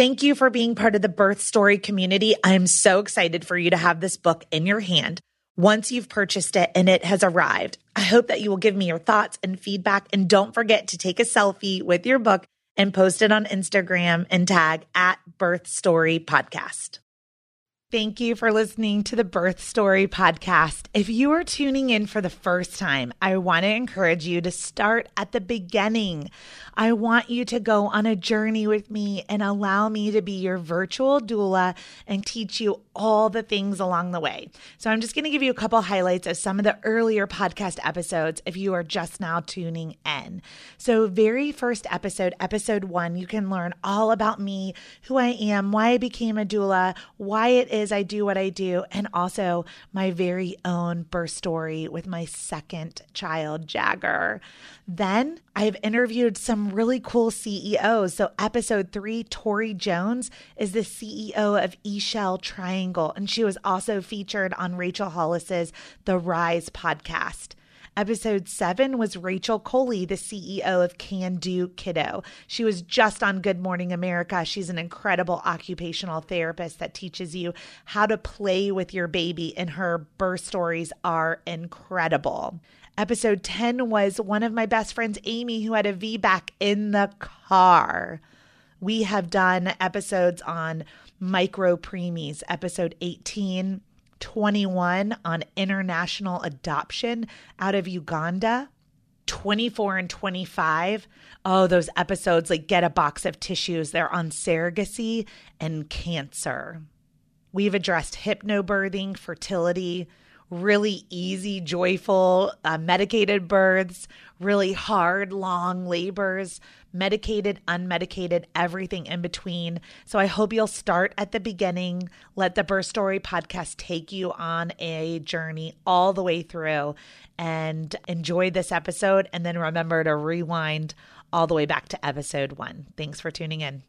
Thank you for being part of the birth story community. I am so excited for you to have this book in your hand once you've purchased it and it has arrived. I hope that you will give me your thoughts and feedback. And don't forget to take a selfie with your book and post it on Instagram and tag at Birth Story Podcast. Thank you for listening to the Birth Story podcast. If you are tuning in for the first time, I want to encourage you to start at the beginning. I want you to go on a journey with me and allow me to be your virtual doula and teach you all the things along the way. So, I'm just going to give you a couple highlights of some of the earlier podcast episodes if you are just now tuning in. So, very first episode, episode one, you can learn all about me, who I am, why I became a doula, why it is is I do what I do, and also my very own birth story with my second child, Jagger. Then I've interviewed some really cool CEOs. So, episode three, Tori Jones is the CEO of eShell Triangle, and she was also featured on Rachel Hollis's The Rise podcast. Episode seven was Rachel Coley, the CEO of Can Do Kiddo. She was just on Good Morning America. She's an incredible occupational therapist that teaches you how to play with your baby, and her birth stories are incredible. Episode 10 was one of my best friends, Amy, who had a VBAC in the car. We have done episodes on micro preemies, episode 18 21 on international adoption out of Uganda. 24 and 25. Oh, those episodes like Get a Box of Tissues. They're on surrogacy and cancer. We've addressed hypnobirthing, fertility, really easy, joyful, uh, medicated births, really hard, long labors, medicated, unmedicated, everything in between. So I hope you'll start at the beginning. Let the Birth Story podcast take you on a journey all the way through and enjoy this episode. And then remember to rewind all the way back to episode one. Thanks for tuning in.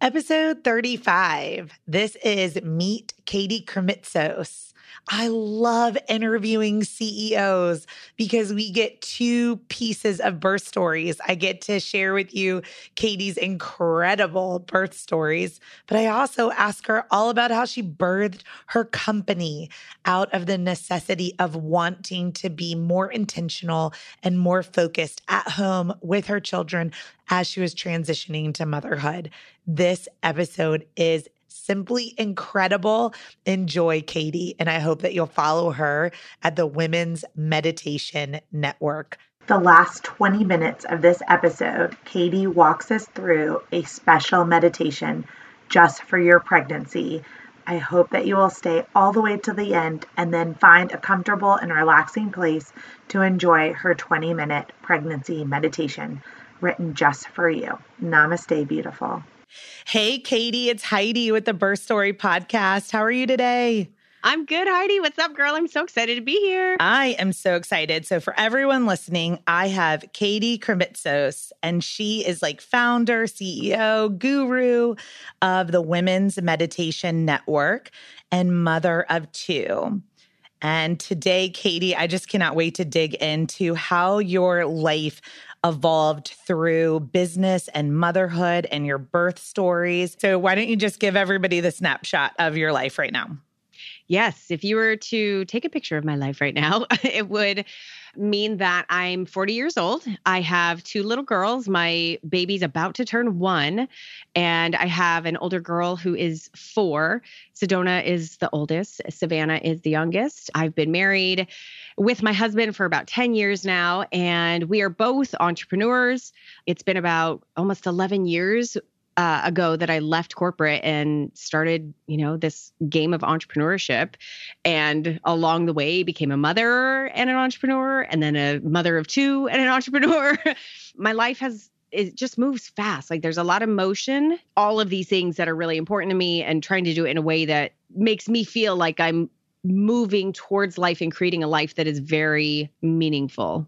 Episode 35. This is Meet Katie Krimitsos. I love interviewing CEOs because we get two pieces of birth stories. I get to share with you Katie's incredible birth stories, but I also ask her all about how she birthed her company out of the necessity of wanting to be more intentional and more focused at home with her children as she was transitioning to motherhood. This episode is simply incredible. Enjoy Katie, and I hope that you'll follow her at the Women's Meditation Network. The last 20 minutes of this episode, Katie walks us through a special meditation just for your pregnancy. I hope that you will stay all the way to the end and then find a comfortable and relaxing place to enjoy her 20 minute pregnancy meditation written just for you. Namaste, beautiful. Hey, Katie, it's Heidi with the Birth Story podcast. How are you today? I'm good, Heidi. What's up, girl? I'm so excited to be here. I am so excited. So, for everyone listening, I have Katie Krimitsos, and she is like founder, CEO, guru of the Women's Meditation Network and mother of two. And today, Katie, I just cannot wait to dig into how your life evolved through business and motherhood and your birth stories. So, why don't you just give everybody the snapshot of your life right now? Yes. If you were to take a picture of my life right now, it would mean that I'm 40 years old. I have two little girls. My baby's about to turn one, and I have an older girl who is four. Sedona is the oldest, Savannah is the youngest. I've been married with my husband for about 10 years now, and we are both entrepreneurs. It's been about almost 11 years uh, ago that I left corporate and started, you know, this game of entrepreneurship. And along the way, became a mother and an entrepreneur, and then a mother of two and an entrepreneur. My life has it just moves fast. Like there's a lot of motion, all of these things that are really important to me, and trying to do it in a way that makes me feel like I'm moving towards life and creating a life that is very meaningful.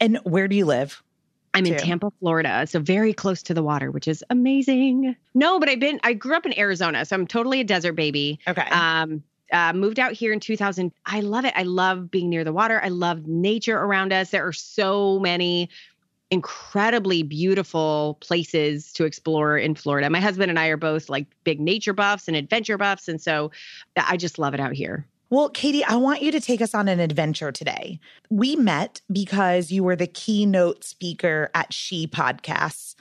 And where do you live? I'm in Tampa, Florida, so very close to the water, which is amazing. No, but I've been I grew up in Arizona, so I'm totally a desert baby. Okay. Um uh, moved out here in 2000. I love it. I love being near the water. I love nature around us. There are so many incredibly beautiful places to explore in Florida. My husband and I are both like big nature buffs and adventure buffs. And so I just love it out here. Well, Katie, I want you to take us on an adventure today. We met because you were the keynote speaker at She Podcasts,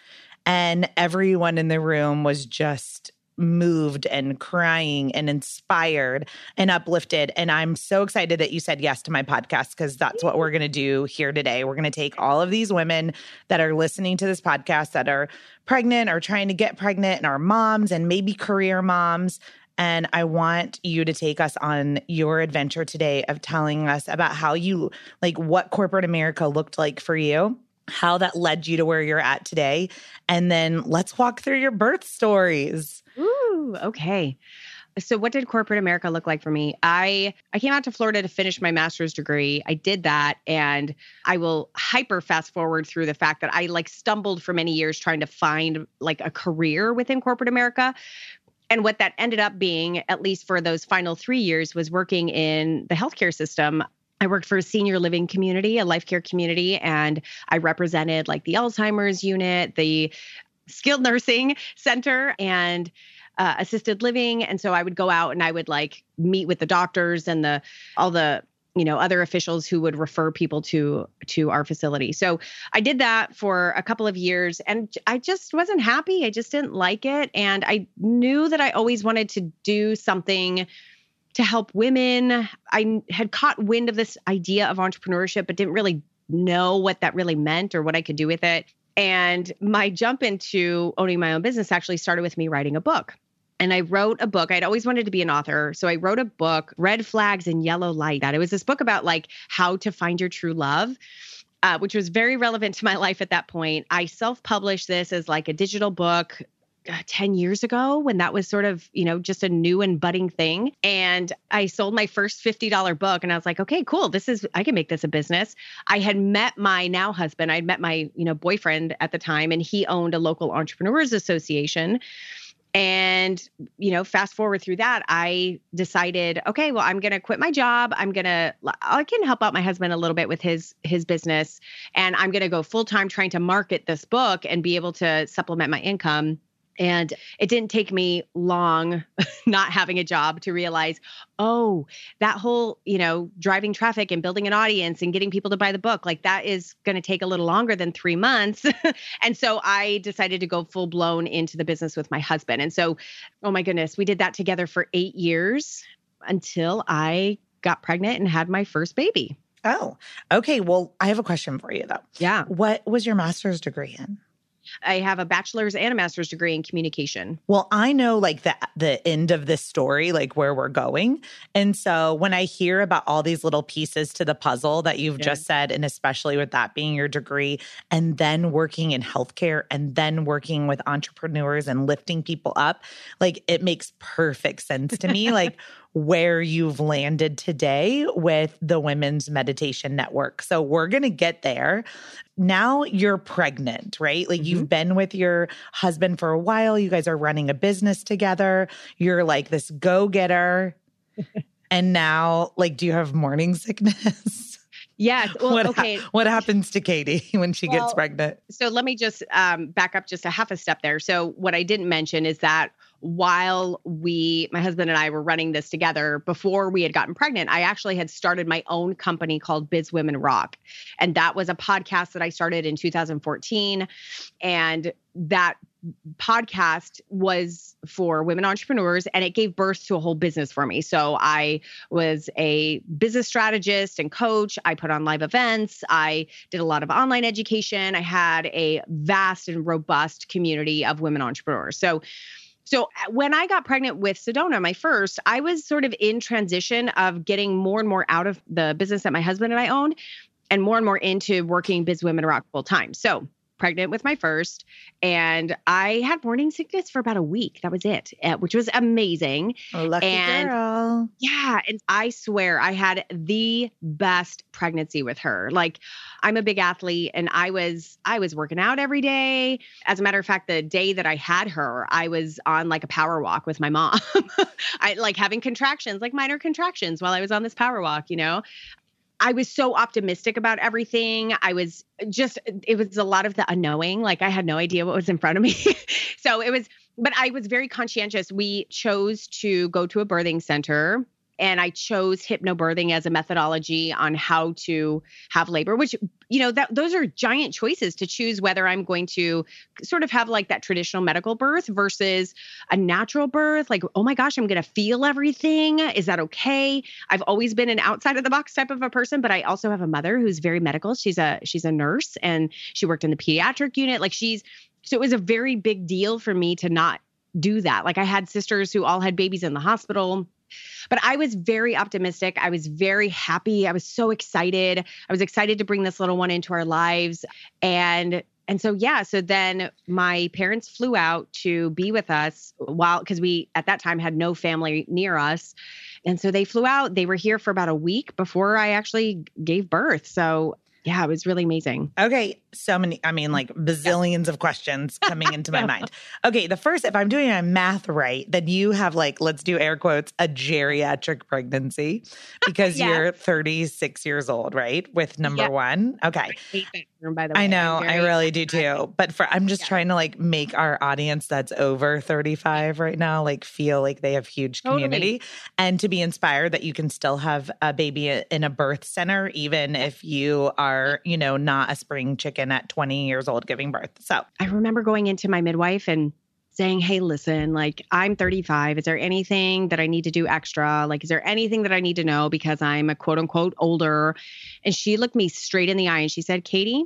and everyone in the room was just moved and crying and inspired and uplifted. And I'm so excited that you said yes to my podcast because that's what we're going to do here today. We're going to take all of these women that are listening to this podcast that are pregnant or trying to get pregnant and are moms and maybe career moms. And I want you to take us on your adventure today of telling us about how you, like, what corporate America looked like for you how that led you to where you're at today. And then let's walk through your birth stories. Ooh, okay. So what did corporate America look like for me? I I came out to Florida to finish my master's degree. I did that and I will hyper fast forward through the fact that I like stumbled for many years trying to find like a career within corporate America. And what that ended up being, at least for those final three years, was working in the healthcare system. I worked for a senior living community, a life care community, and I represented like the Alzheimer's unit, the skilled nursing center, and uh, assisted living. And so I would go out and I would like meet with the doctors and the all the you know other officials who would refer people to to our facility. So i did that for a couple of years and i just wasn't happy. I just didn't like it. And i knew that i always wanted to do something to help women. I had caught wind of this idea of entrepreneurship but didn't really know what that really meant or what i could do with it. And my jump into owning my own business actually started with me writing a book and I wrote a book. I'd always wanted to be an author. So I wrote a book, Red Flags and Yellow Light. That it was this book about like how to find your true love. Uh, which was very relevant to my life at that point. I self published this as like a digital book uh, 10 years ago when that was sort of, you know, just a new and budding thing. And I sold my first $50 book and I was like, okay, cool. This is, I can make this a business. I had met my now husband. I'd met my, you know, boyfriend at the time and he owned a local entrepreneurs association. And, you know, fast forward through that, I decided, okay, well, I'm going to quit my job. I'm going to, I can help out my husband a little bit with his, his business. And I'm going to go full time trying to market this book and be able to supplement my income. And it didn't take me long not having a job to realize, oh, that whole, you know, driving traffic and building an audience and getting people to buy the book, like that is going to take a little longer than three months. and so I decided to go full blown into the business with my husband. And so, oh my goodness, we did that together for eight years until I got pregnant and had my first baby. Oh, okay. Well, I have a question for you though. Yeah. What was your master's degree in? I have a bachelor's and a master's degree in communication. Well, I know like the the end of this story, like where we're going. And so when I hear about all these little pieces to the puzzle that you've yeah. just said, and especially with that being your degree, and then working in healthcare and then working with entrepreneurs and lifting people up, like it makes perfect sense to me. like where you've landed today with the Women's Meditation Network. So we're going to get there. Now you're pregnant, right? Like mm-hmm. you've been with your husband for a while. You guys are running a business together. You're like this go getter. and now, like, do you have morning sickness? Yes. Well, what okay. Ha- what happens to Katie when she well, gets pregnant? So let me just um, back up just a half a step there. So what I didn't mention is that while we, my husband and I were running this together before we had gotten pregnant, I actually had started my own company called Biz Women Rock. And that was a podcast that I started in 2014. And that podcast was for women entrepreneurs and it gave birth to a whole business for me. So I was a business strategist and coach. I put on live events. I did a lot of online education. I had a vast and robust community of women entrepreneurs. So so uh, when I got pregnant with Sedona, my first, I was sort of in transition of getting more and more out of the business that my husband and I owned and more and more into working Biz Women Rock full time. So pregnant with my first and I had morning sickness for about a week. That was it, uh, which was amazing. Oh, lucky and girl. Yeah, and I swear I had the best pregnancy with her. Like I'm a big athlete and I was I was working out every day. As a matter of fact, the day that I had her, I was on like a power walk with my mom. I like having contractions, like minor contractions while I was on this power walk, you know. I was so optimistic about everything. I was just, it was a lot of the unknowing. Like I had no idea what was in front of me. so it was, but I was very conscientious. We chose to go to a birthing center and I chose hypnobirthing as a methodology on how to have labor, which you know that those are giant choices to choose whether I'm going to sort of have like that traditional medical birth versus a natural birth. Like, oh my gosh, I'm going to feel everything. Is that okay? I've always been an outside of the box type of a person, but I also have a mother who's very medical. She's a she's a nurse and she worked in the pediatric unit. Like she's so it was a very big deal for me to not do that. Like I had sisters who all had babies in the hospital but I was very optimistic. I was very happy. I was so excited. I was excited to bring this little one into our lives. And and so yeah, so then my parents flew out to be with us while because we at that time had no family near us. And so they flew out. They were here for about a week before I actually gave birth. So yeah, it was really amazing. Okay, so many, I mean, like mm, bazillions yeah. of questions coming into my mind. Okay, the first, if I'm doing my math right, then you have like, let's do air quotes, a geriatric pregnancy because yes. you're 36 years old, right? With number yep. one. Okay. Term, by the way. I know, I really do too. But for, I'm just yeah. trying to like make our audience that's over 35 right now, like feel like they have huge community totally. and to be inspired that you can still have a baby in a birth center, even if you are, you know, not a spring chicken at 20 years old giving birth. So I remember going into my midwife and saying, Hey, listen, like I'm 35. Is there anything that I need to do extra? Like, is there anything that I need to know because I'm a quote unquote older? And she looked me straight in the eye and she said, Katie,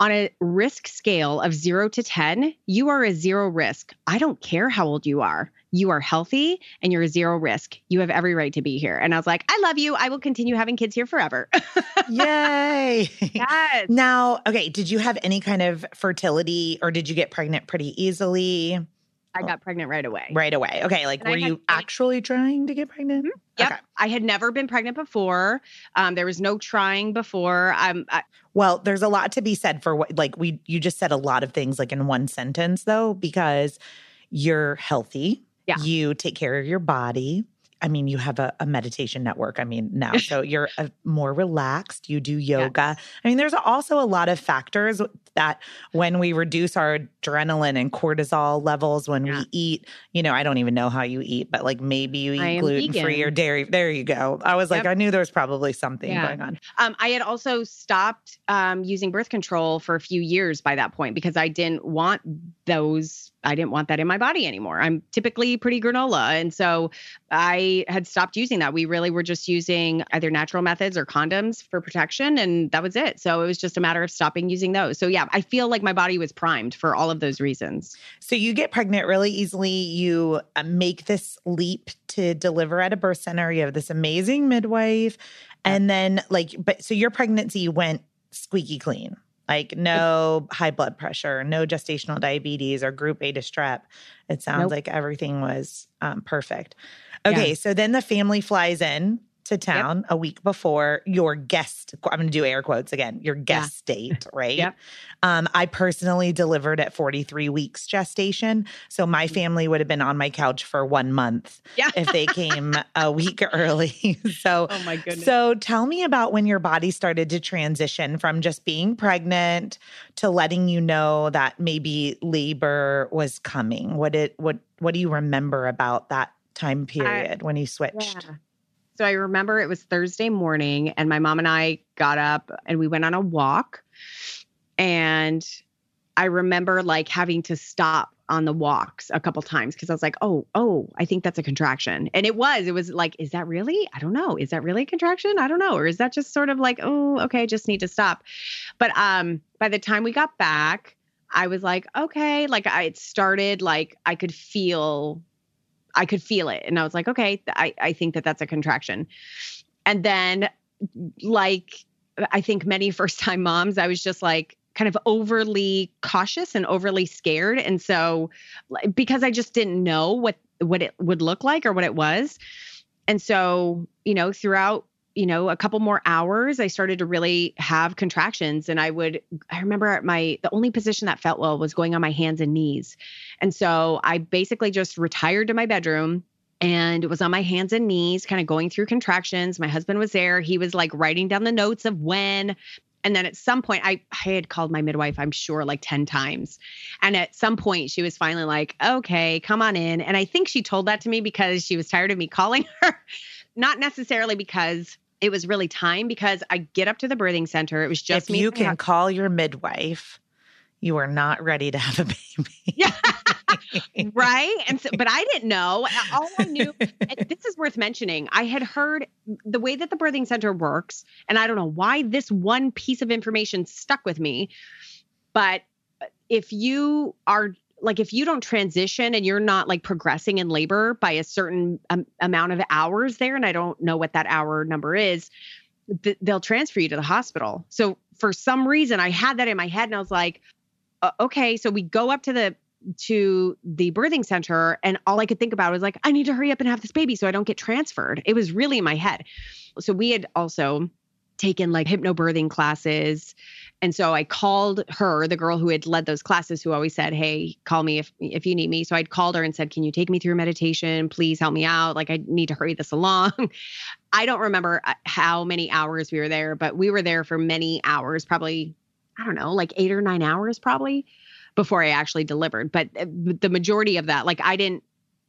on a risk scale of zero to 10, you are a zero risk. I don't care how old you are you are healthy and you're a zero risk. You have every right to be here. And I was like, I love you. I will continue having kids here forever. Yay. Yes. Now, okay, did you have any kind of fertility or did you get pregnant pretty easily? I got pregnant right away. Right away. Okay. Like, and were you actually trying to get pregnant? Mm-hmm. Yep. Okay. I had never been pregnant before. Um, there was no trying before. Um, I, well, there's a lot to be said for what, like, we, you just said a lot of things, like in one sentence, though, because you're healthy yeah. You take care of your body. I mean, you have a, a meditation network. I mean, now, so you're a, more relaxed. You do yoga. Yes. I mean, there's also a lot of factors that when we reduce our adrenaline and cortisol levels when yeah. we eat, you know, I don't even know how you eat, but like maybe you eat gluten free or dairy. There you go. I was yep. like, I knew there was probably something yeah. going on. Um, I had also stopped um, using birth control for a few years by that point because I didn't want those I didn't want that in my body anymore. I'm typically pretty granola. And so I had stopped using that. We really were just using either natural methods or condoms for protection. And that was it. So it was just a matter of stopping using those. So yeah, I feel like my body was primed for all of those reasons. So you get pregnant really easily. You uh, make this leap to deliver at a birth center. You have this amazing midwife. And then, like, but so your pregnancy went squeaky clean. Like no high blood pressure, no gestational diabetes or group A to strep. It sounds nope. like everything was um, perfect. Okay, yeah. so then the family flies in to town yep. a week before your guess i'm going to do air quotes again your guess yeah. date right yep. um, i personally delivered at 43 weeks gestation so my mm. family would have been on my couch for one month yeah. if they came a week early so oh my goodness so tell me about when your body started to transition from just being pregnant to letting you know that maybe labor was coming what it what what do you remember about that time period I, when you switched yeah. So I remember it was Thursday morning, and my mom and I got up and we went on a walk. And I remember like having to stop on the walks a couple times because I was like, oh, oh, I think that's a contraction. And it was, it was like, is that really? I don't know. Is that really a contraction? I don't know. Or is that just sort of like, oh, okay, just need to stop. But um, by the time we got back, I was like, okay, like I it started like I could feel I could feel it. And I was like, okay, I, I think that that's a contraction. And then, like, I think many first time moms, I was just like, kind of overly cautious and overly scared and so because i just didn't know what what it would look like or what it was and so you know throughout you know, a couple more hours, I started to really have contractions. And I would, I remember my, the only position that felt well was going on my hands and knees. And so I basically just retired to my bedroom and it was on my hands and knees, kind of going through contractions. My husband was there. He was like writing down the notes of when. And then at some point, I, I had called my midwife, I'm sure, like 10 times. And at some point, she was finally like, okay, come on in. And I think she told that to me because she was tired of me calling her not necessarily because it was really time because I get up to the birthing center. It was just if me. you can hus- call your midwife, you are not ready to have a baby. Yeah. right. And so, but I didn't know. All I knew, and this is worth mentioning. I had heard the way that the birthing center works, and I don't know why this one piece of information stuck with me. But if you are like, if you don't transition and you're not like progressing in labor by a certain um, amount of hours there, and I don't know what that hour number is, th- they'll transfer you to the hospital. So for some reason, I had that in my head, and I was like, uh, okay, so we go up to the to the birthing center and all I could think about was like I need to hurry up and have this baby so I don't get transferred. It was really in my head. So we had also taken like hypnobirthing classes and so I called her, the girl who had led those classes who always said, "Hey, call me if if you need me." So I'd called her and said, "Can you take me through meditation? Please help me out. Like I need to hurry this along." I don't remember uh, how many hours we were there, but we were there for many hours, probably I don't know, like 8 or 9 hours probably before I actually delivered. But uh, the majority of that, like I didn't,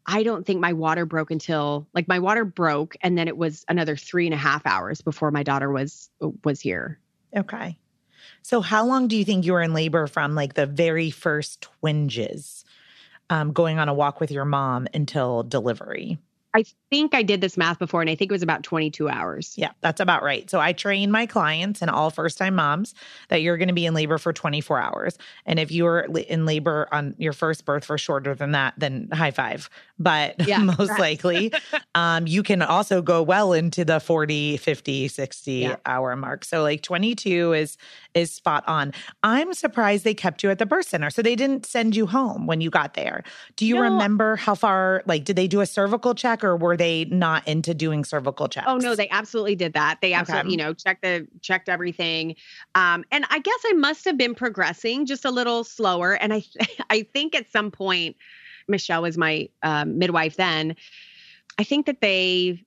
I don't think my water broke until like my water broke, and then it was another three and a half hours before my daughter was was here. Okay. So, how long do you think you were in labor from like the very first twinges, um, going on a walk with your mom until delivery? I think I did this math before, and I think it was about 22 hours. Yeah, that's about right. So I train my clients and all first time moms that you're going to be in labor for 24 hours. And if you're in labor on your first birth for shorter than that, then high five. But Yeah, most right. likely, um, you can also go well into the 40, 50, 60 Yeah. hour mark. So like 22 is is spot on. I'm surprised they kept you at the birth center. So they didn't send you home when you got there. Do you No. remember how far, like, did they do a cervical check or were they not into doing cervical checks? Oh no, they absolutely did that. They absolutely, you know, checked the checked everything. Um, and I guess I must have been progressing just a little slower. And I I think at some point, Michelle was my um, midwife then. I think that they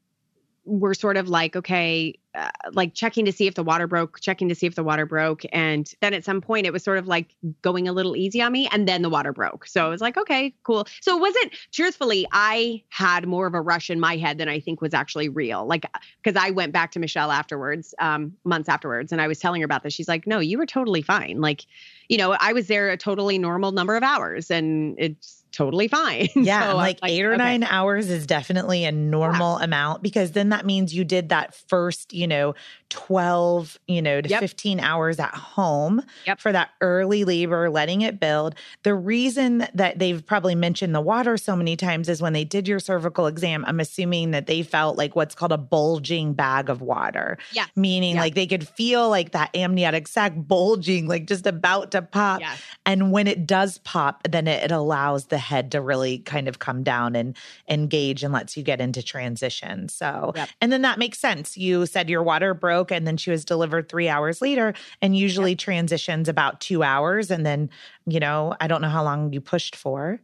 were sort of like, okay, uh, like checking to see if the water broke, checking to see if the water broke. And then at some point, it was sort of like going a little easy on me. And then the water broke. So I was like, okay, cool. So it wasn't, truthfully, I had more of a rush in my head than I think was actually real. Like, because I went back to Michelle afterwards, um, months afterwards, and I was telling her about this. She's like, no, you were totally fine. Like, you know, I was there a totally normal number of hours and it's totally fine. Yeah, So I like, eight or okay. nine hours is definitely a normal amount because then that means you did that first, you know, 12, you know, to Yep. 15 hours at home Yep. for that early labor, letting it build. The reason that they've probably mentioned the water so many times is when they did your cervical exam, I'm assuming that they felt like what's called a bulging bag of water, Yes. meaning Yeah. like they could feel like that amniotic sac bulging, like just about to pop. Yes. And when it does pop, then it, it allows the head to really kind of come down and engage and lets you get into transition. So, Yep. and then that makes sense. You said your water broke and then she was delivered three hours later, and usually transitions about two hours. And then, you know, I don't know how long you pushed for.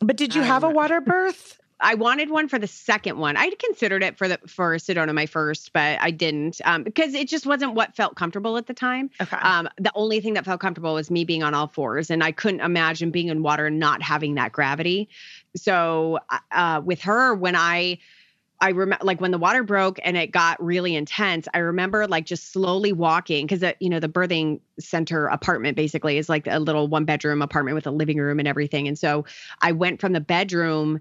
But did you have a water birth? I wanted one for the second one. I'd considered it for the for Sedona my first, but I didn't um, because it just wasn't what felt comfortable at the time. Okay. Um, the only thing that felt comfortable was me being on all fours, and I couldn't imagine being in water and not having that gravity. So uh, with her, when I I remember like when the water broke and it got really intense. I remember like just slowly walking because you know the birthing center apartment basically is like a little one bedroom apartment with a living room and everything. And so I went from the bedroom,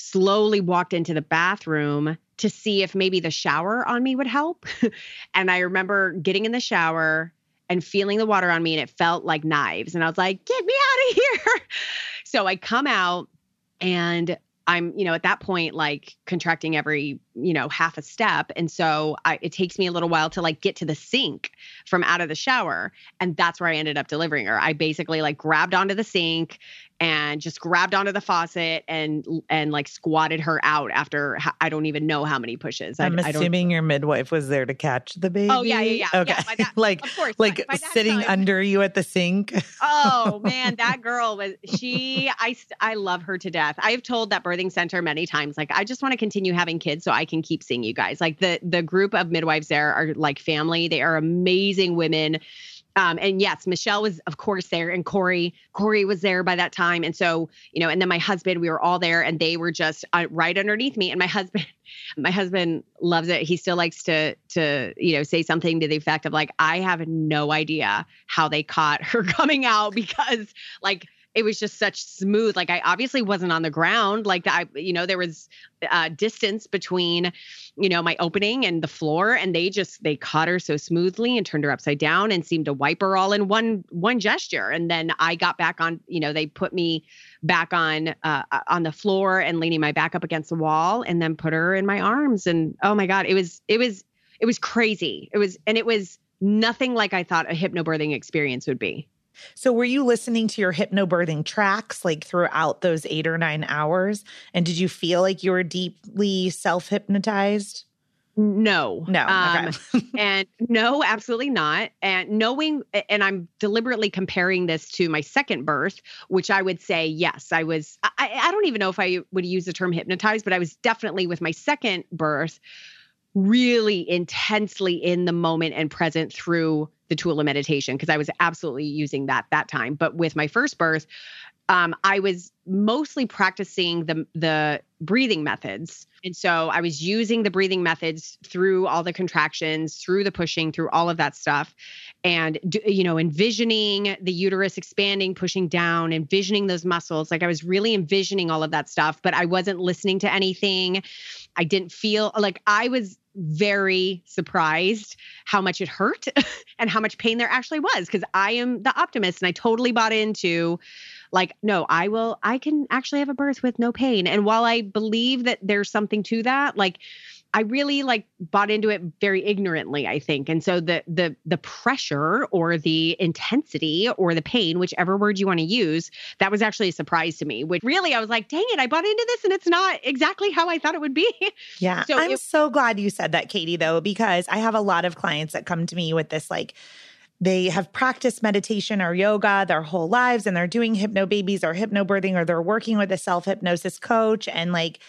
slowly walked into the bathroom to see if maybe the shower on me would help. and I remember getting in the shower and feeling the water on me and it felt like knives. And I was like, get me out of here. so I come out and I'm, you know, at that point, like contracting every, you know, half a step. And so I, it takes me a little while to like get to the sink from out of the shower. And that's where I ended up delivering her. I basically like grabbed onto the sink and just grabbed onto the faucet and, and like squatted her out after i don't even know how many pushes. I, I'm I don't, assuming your midwife was there to catch the baby. Oh, yeah, yeah, yeah. Yeah, Okay. by that- like, of course, like by sitting time- under you at the sink. oh man, that girl was she. I I love her to death. I've told that birthing center many times, like I just want to continue having kids so I can keep seeing you guys. Like the the group of midwives there are like family. They are amazing women. Um, and yes, Michelle was, of course, there, and Corey, Corey was there by that time, and so you know, and then my husband, we were all there, and they were just uh, right underneath me. And my husband, my husband loves it. He still likes to to you know say something to the effect of like, I have no idea how they caught her coming out because like it was just such smooth like i obviously wasn't on the ground like i you know there was uh, distance between you know my opening and the floor and they just they caught her so smoothly and turned her upside down and seemed to wipe her all in one one gesture. And then i got back on you know they put me back on uh, uh on the floor and leaning my back up against the wall and then put her in my arms. And oh my god it was it was it was crazy. It was and it was nothing like i thought a hypnobirthing experience would be so, were you listening to your hypnobirthing tracks like throughout those eight or nine hours? And did you feel like you were deeply self hypnotized? No, no, um, and no, absolutely not. And knowing, and I'm deliberately comparing this to my second birth, which I would say, yes, I was. I, I don't even know if I would use the term hypnotized, but I was definitely with my second birth, really intensely in the moment and present through the tool of meditation because I was absolutely using that that time. But with my first birth, um, I was mostly practicing the the breathing methods, and so I was using the breathing methods through all the contractions, through the pushing, through all of that stuff, and you know, envisioning the uterus expanding, pushing down, envisioning those muscles. Like I was really envisioning all of that stuff, but I wasn't listening to anything. I didn't feel like I was very surprised how much it hurt and how much pain there actually was because I am the optimist and I totally bought into like no I will I can actually have a birth with no pain. And while I believe that there's something to that like I really like bought into it very ignorantly, I think. And so the the the pressure or the intensity or the pain, whichever word you want to use, that was actually a surprise to me. Which really I was like, dang it, I bought into this and it's not exactly how I thought it would be. Yeah. So I'm it, so glad you said that, Katie, though, because I have a lot of clients that come to me with this like they have practiced meditation or yoga their whole lives and they're doing Hypnobabies or hypnobirthing or they're working with a self hypnosis coach and like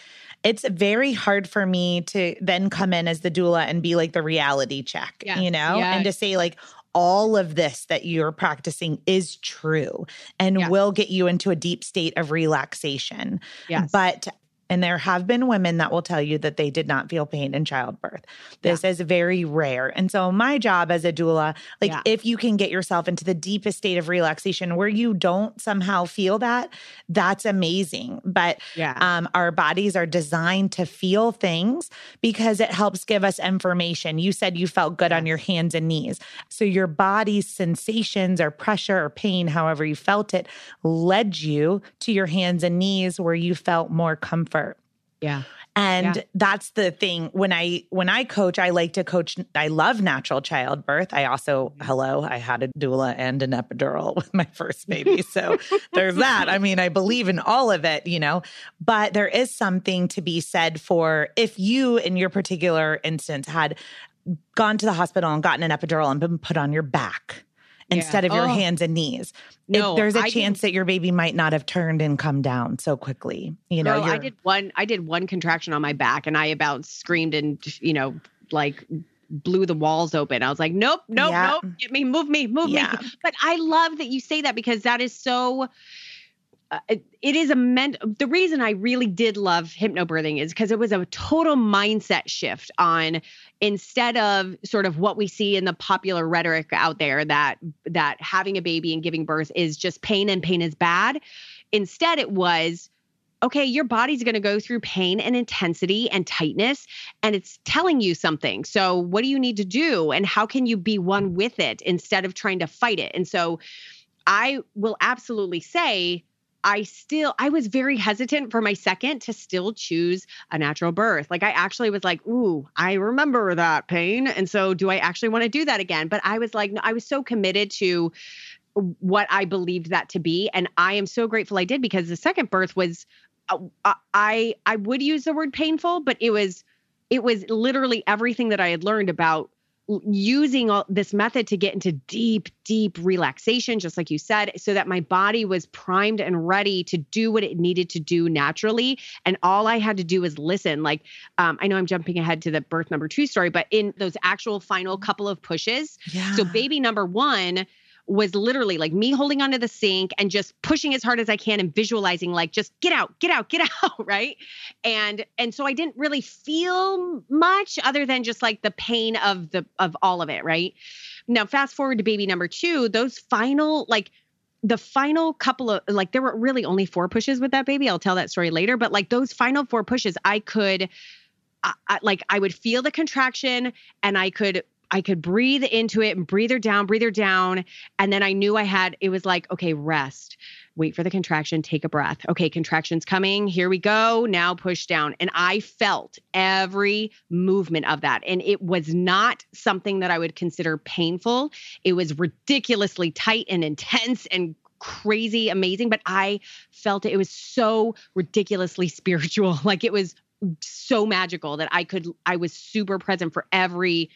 it's very hard for me to then come in as the doula and be like the reality check, yes. you know, yes. and to say, like, all of this that you're practicing is true and yes. will get you into a deep state of relaxation. Yes. But and there have been women that will tell you that they did not feel pain in childbirth. This yeah. is very rare. And so, my job as a doula, like yeah. if you can get yourself into the deepest state of relaxation where you don't somehow feel that, that's amazing. But yeah. um, our bodies are designed to feel things because it helps give us information. You said you felt good on your hands and knees. So, your body's sensations or pressure or pain, however you felt it, led you to your hands and knees where you felt more comfort yeah. And yeah. that's the thing when I when I coach I like to coach I love natural childbirth. I also mm-hmm. hello, I had a doula and an epidural with my first baby. So there's that. I mean, I believe in all of it, you know. But there is something to be said for if you in your particular instance had gone to the hospital and gotten an epidural and been put on your back instead of your oh. hands and knees. No, there's a I chance that your baby might not have turned and come down so quickly. You know, I did one. I did one contraction on my back, and I about screamed and you know, like blew the walls open. I was like, nope, nope, yeah. nope, get me, move me, move yeah. me. But I love that you say that because that is so uh, it is a meant the reason I really did love hypnobirthing is because it was a total mindset shift on instead of sort of what we see in the popular rhetoric out there that that having a baby and giving birth is just pain and pain is bad. Instead, it was okay, your body's going to go through pain and intensity and tightness, and it's telling you something. So, what do you need to do? And how can you be one with it instead of trying to fight it? And so, I will absolutely say, I still I was very hesitant for my second to still choose a natural birth. Like I actually was like, "Ooh, I remember that pain." And so do I actually want to do that again? But I was like, no, I was so committed to what I believed that to be and I am so grateful I did because the second birth was uh, uh I I would use the word painful, but it was it was literally everything that I had learned about using all this method to get into deep deep relaxation just like you said so that my body was primed and ready to do what it needed to do naturally and all i had to do was listen like um, i know i'm jumping ahead to the birth number two story but in those actual final couple of pushes Yeah. so baby number one was literally like me holding onto the sink and just pushing as hard as I can and visualizing like just get out, get out, get out, right? And and so I didn't really feel much other than just like the pain of the of all of it, right? Now fast forward to baby number 2, those final like the final couple of like there were really only four pushes with that baby. I'll tell that story later, but like those final four pushes I could I, I, like I would feel the contraction and I could I could breathe into it and breathe her down, breathe her down. And then I knew I had, it was like, okay, rest, wait for the contraction, take a breath. Okay, contraction's coming. Here we go. Now push down. And I felt every movement of that. And it was not something that I would consider painful. It was ridiculously tight and intense and crazy amazing but i felt it, it was so ridiculously spiritual like it was so magical that i could i was super present for every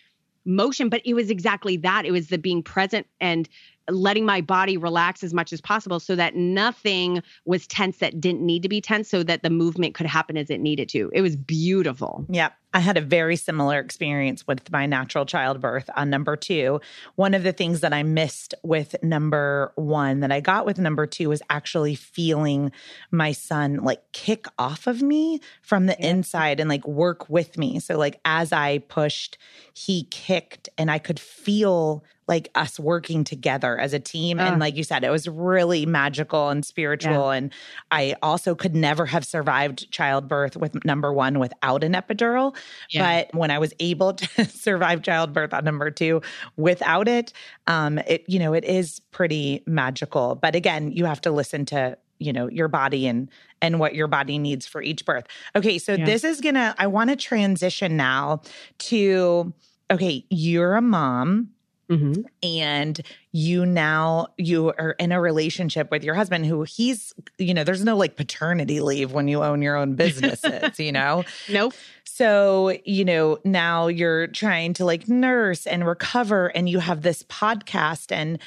motion but it was exactly that. It was the being present and letting my body relax as much as possible so that nothing was tense that didn't need to be tense so that the movement could happen as it needed to it was beautiful Yeah. I had a very similar experience with my natural childbirth on number two. One of the things that I missed with number one that I got with number two was actually feeling my son like kick off of me from the Yeah. inside and like work with me. So, like, as I pushed, he kicked and I could feel like us working together as a team. Ugh. And like you said, it was really magical and spiritual. And I also could never have survived childbirth with number one without an epidural. Yeah. But when I was able to survive childbirth on number two without it, um, it you know it is pretty magical. But again, you have to listen to you know your body and and what your body needs for each birth. Okay, so Yeah. this is gonna. I want to transition now to okay. You're a mom Mhm. and you now you are in a relationship with your husband who he's you know there's no like paternity leave when you own your own businesses you know nope so you know now you're trying to like nurse and recover and you have this podcast and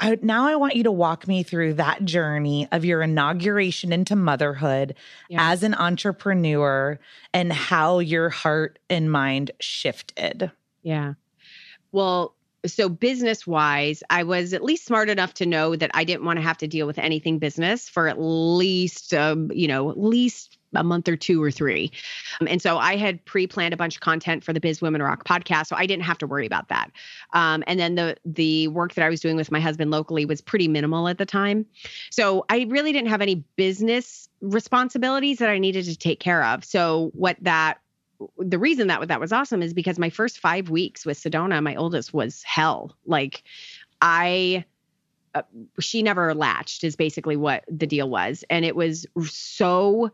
I, now I want you to walk me through that journey of your inauguration into motherhood Yeah. as an entrepreneur and how your heart and mind shifted. Yeah. Well, so business wise, I was at least smart enough to know that I didn't want to have to deal with anything business for at least, um, you know, at least a month or two or three. Um, and so I had pre-planned a bunch of content for the Biz Women Rock podcast, so I didn't have to worry about that. Um, and then the the work that I was doing with my husband locally was pretty minimal at the time, so I really didn't have any business responsibilities that I needed to take care of. So what that the reason that that was awesome is because my first five weeks with Sedona, my oldest was hell. Like I, uh, she never latched is basically what the deal was, and it was so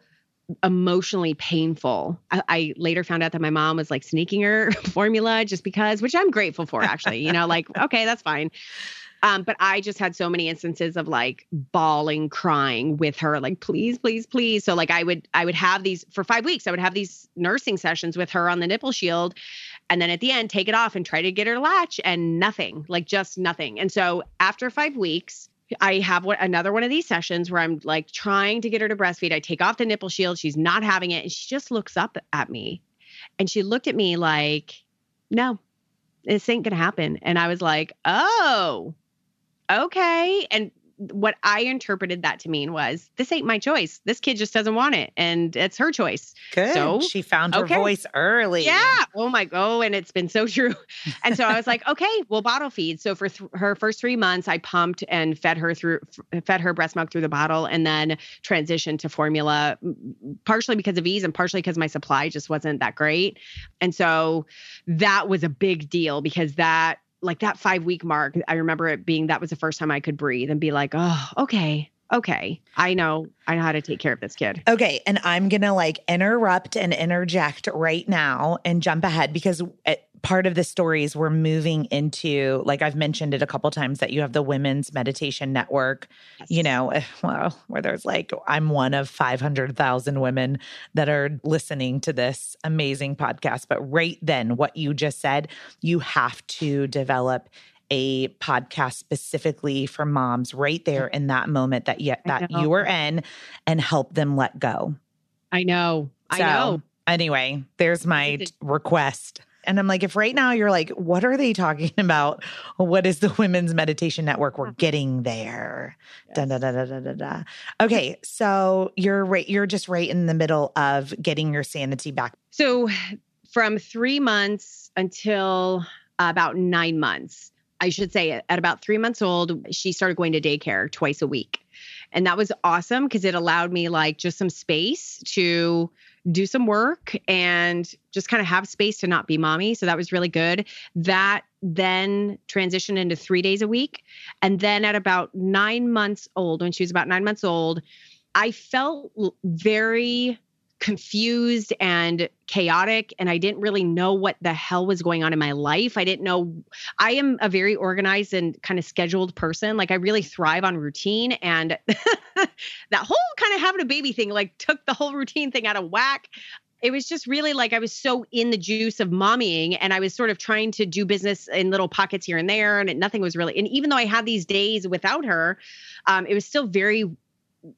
emotionally painful. I, I later found out that my mom was like sneaking her formula just because, which I'm grateful for actually. You know, like okay, that's fine. Um, but I just had so many instances of like bawling, crying with her, like, please, please, please. So like I would I would have these for five weeks, I would have these nursing sessions with her on the nipple shield. And then at the end, take it off and try to get her to latch and nothing, like just nothing. And so after five weeks, I have what another one of these sessions where I'm like trying to get her to breastfeed. I take off the nipple shield. She's not having it. And she just looks up at me and she looked at me like, no, this ain't gonna happen. And I was like, oh, okay. And what I interpreted that to mean was this ain't my choice. This kid just doesn't want it. And it's her choice. Good. So, she found her okay. voice early. Yeah. Oh my god. And it's been so true. And so I was like, okay, we'll bottle feed. So for th- her first three months, I pumped and fed her through, f- fed her breast milk through the bottle, and then transitioned to formula, partially because of ease and partially because my supply just wasn't that great. And so that was a big deal because that. Like that five week mark, I remember it being that was the first time I could breathe and be like, oh, okay, okay, I know, I know how to take care of this kid. Okay, and I'm gonna like interrupt and interject right now and jump ahead because part of the stories we're moving into like I've mentioned it a couple times that you have the women's meditation network, you know, eh, well, where there's like I'm one of 500,000 women that are listening to this amazing podcast, but right then what you just said, you have to develop a podcast specifically for moms right there in that moment that you, that you were in and help them let go. I know. I know. Anyway, there's my request. And I'm like, if right now you're like, what are they talking about? What is the Women's Meditation Network? We're mm-hmm. getting there. Yes. Da, da, da, da, da, da. Okay, so you're right. You're just right in the middle of getting your sanity back. So, from three months until about nine months, I should say, at about three months old, she started going to daycare twice a week. And that was awesome because it allowed me like just some space to do some work and just kind of have space to not be mommy. So that was really good. That then transitioned into three days a week. And then at about nine months old, when she was about nine months old, I felt very confused and chaotic and I didn't really know what the hell was going on in my life. I didn't know I am a very organized and kind of scheduled person. Like I really thrive on routine and that whole kind of having a baby thing like took the whole routine thing out of whack. It was just really like I was so in the juice of mommying and I was sort of trying to do business in little pockets here and there and nothing was really and even though I had these days without her, um, it was still very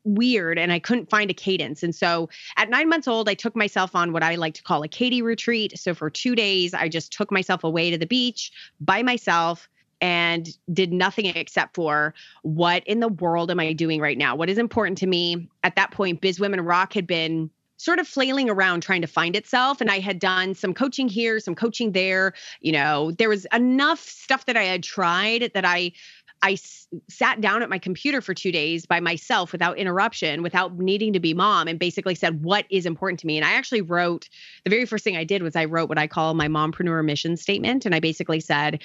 weird and I couldn't find a cadence. And so at nine months old, I took myself on what I like to call a Katie retreat. So for two days, I just took myself away to the beach by myself and did nothing except for what in the world am I doing right now? What is important to me? At that point, Biz Women Rock had been sort of flailing around trying to find itself and i had done some coaching here some coaching there you know there was enough stuff that i had tried that i I s- sat down at my computer for two days by myself without interruption, without needing to be mom, and basically said, What is important to me? And I actually wrote the very first thing I did was I wrote what I call my mompreneur mission statement. And I basically said,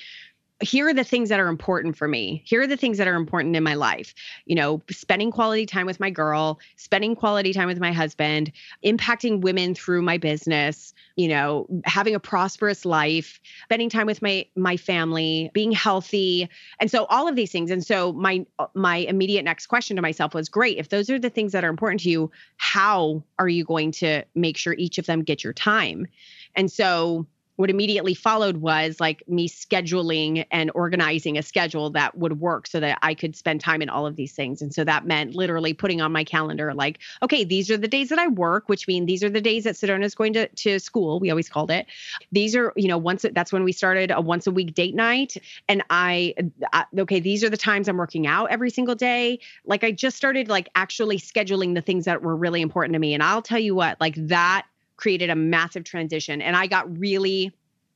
here are the things that are important for me. Here are the things that are important in my life. You know, spending quality time with my girl, spending quality time with my husband, impacting women through my business, you know, having a prosperous life, spending time with my my family, being healthy. And so all of these things. And so my my immediate next question to myself was, great, if those are the things that are important to you, how are you going to make sure each of them get your time? And so what immediately followed was like me scheduling and organizing a schedule that would work so that I could spend time in all of these things. And so that meant literally putting on my calendar, like, okay, these are the days that I work, which mean these are the days that Sedona is going to, to school. We always called it. These are, you know, once that's when we started a once a week date night. And I, I, okay, these are the times I'm working out every single day. Like I just started like actually scheduling the things that were really important to me. And I'll tell you what, like that created a massive transition. And I got really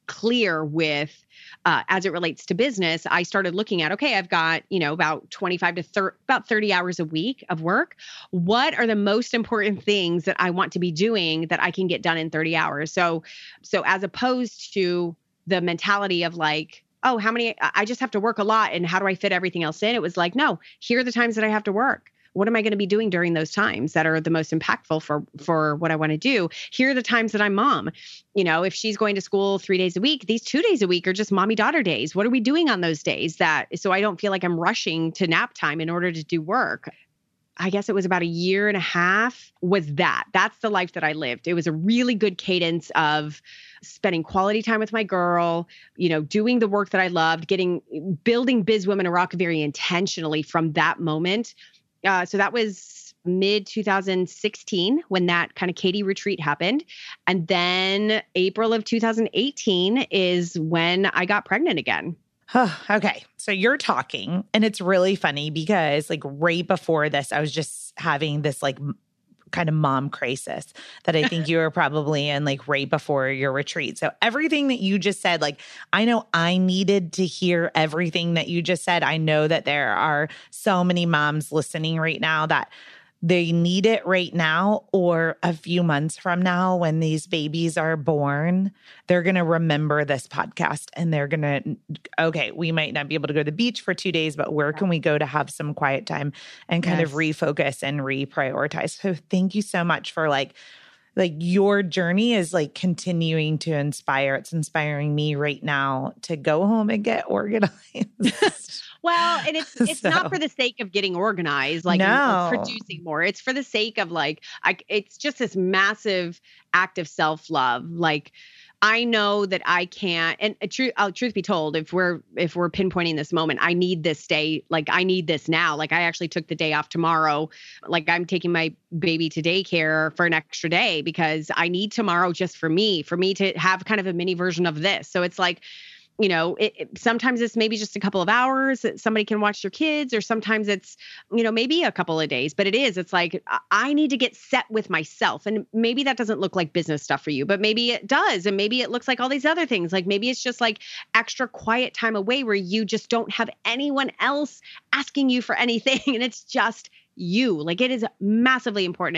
clear with uh, as it relates to business i started looking at okay i've got you know about 25 to 30 about 30 hours a week of work. What are the most important things that i want to be doing that i can get done in 30 hours? So so as opposed to the mentality of like oh how many i just have to work a lot and how do i fit everything else in? It was like no here are the times that i have to work what am I going to be doing during those times that are the most impactful for for what I want to do? Here are the times that I'm mom. You know, if she's going to school 3 days a week, these 2 days a week are just mommy daughter days. What are we doing on those days that so I don't feel like I'm rushing to nap time in order to do work? I guess it was about a year and a half was that. That's the life that I lived. It was a really good cadence of spending quality time with my girl, you know, doing the work that I loved, getting building Biz Women Rock very intentionally from that moment uh, so that was mid 2016 when that kind of Katie retreat happened. And then April of 2018 is when I got pregnant again. okay. So you're talking, and it's really funny because, like, right before this, I was just having this, like, kind of mom crisis that I think you were probably in like right before your retreat. So everything that you just said, like I know I needed to hear everything that you just said. I know that there are so many moms listening right now that they need it right now or a few months from now when these babies are born they're going to remember this podcast and they're going to okay we might not be able to go to the beach for 2 days but where can we go to have some quiet time and kind yes. of refocus and reprioritize so thank you so much for like like your journey is like continuing to inspire. It's inspiring me right now to go home and get organized. Well, and it's it's so. not for the sake of getting organized, like no. producing more. It's for the sake of like I it's just this massive act of self-love. Like I know that I can't. And uh, truth, uh, truth be told, if we're if we're pinpointing this moment, I need this day. Like I need this now. Like I actually took the day off tomorrow. Like I'm taking my baby to daycare for an extra day because I need tomorrow just for me, for me to have kind of a mini version of this. So it's like you know it, it, sometimes it's maybe just a couple of hours that somebody can watch your kids or sometimes it's you know maybe a couple of days but it is it's like i need to get set with myself and maybe that doesn't look like business stuff for you but maybe it does and maybe it looks like all these other things like maybe it's just like extra quiet time away where you just don't have anyone else asking you for anything and it's just you like it is massively important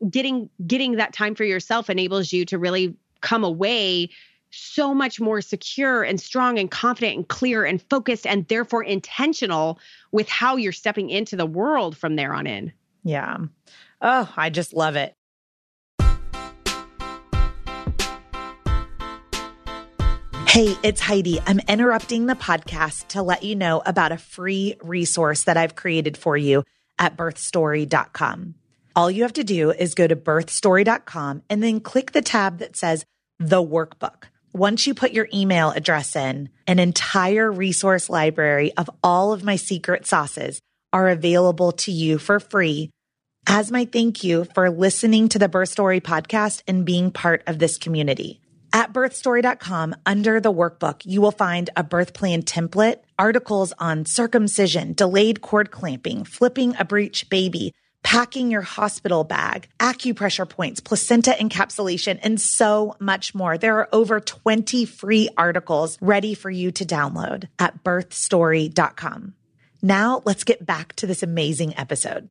and getting getting that time for yourself enables you to really come away so much more secure and strong and confident and clear and focused and therefore intentional with how you're stepping into the world from there on in. Yeah. Oh, I just love it. Hey, it's Heidi. I'm interrupting the podcast to let you know about a free resource that I've created for you at birthstory.com. All you have to do is go to birthstory.com and then click the tab that says the workbook. Once you put your email address in, an entire resource library of all of my secret sauces are available to you for free as my thank you for listening to the Birth Story podcast and being part of this community. At birthstory.com, under the workbook, you will find a birth plan template, articles on circumcision, delayed cord clamping, flipping a breech baby, packing your hospital bag, acupressure points, placenta encapsulation, and so much more. There are over 20 free articles ready for you to download at birthstory.com. Now let's get back to this amazing episode.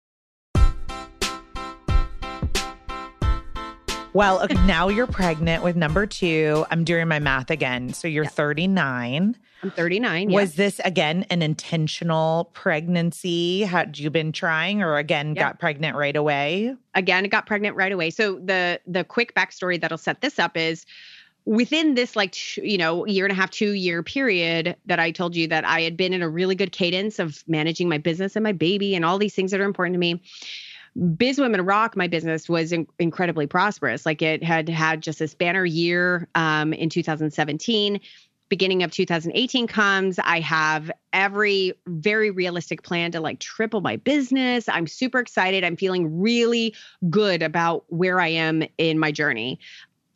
Well, okay, now you're pregnant with number two. I'm doing my math again. So you're yeah. 39. I'm 39. Was this again an intentional pregnancy? Had you been trying or again got pregnant right away? Again, it got pregnant right away. So the the quick backstory that'll set this up is within this like you know year and a half two year period that i told you that i had been in a really good cadence of managing my business and my baby and all these things that are important to me Biz Women Rock, my business was in- incredibly prosperous. Like it had had just this banner year um, in 2017 beginning of 2018 comes, I have every very realistic plan to like triple my business. I'm super excited. I'm feeling really good about where I am in my journey.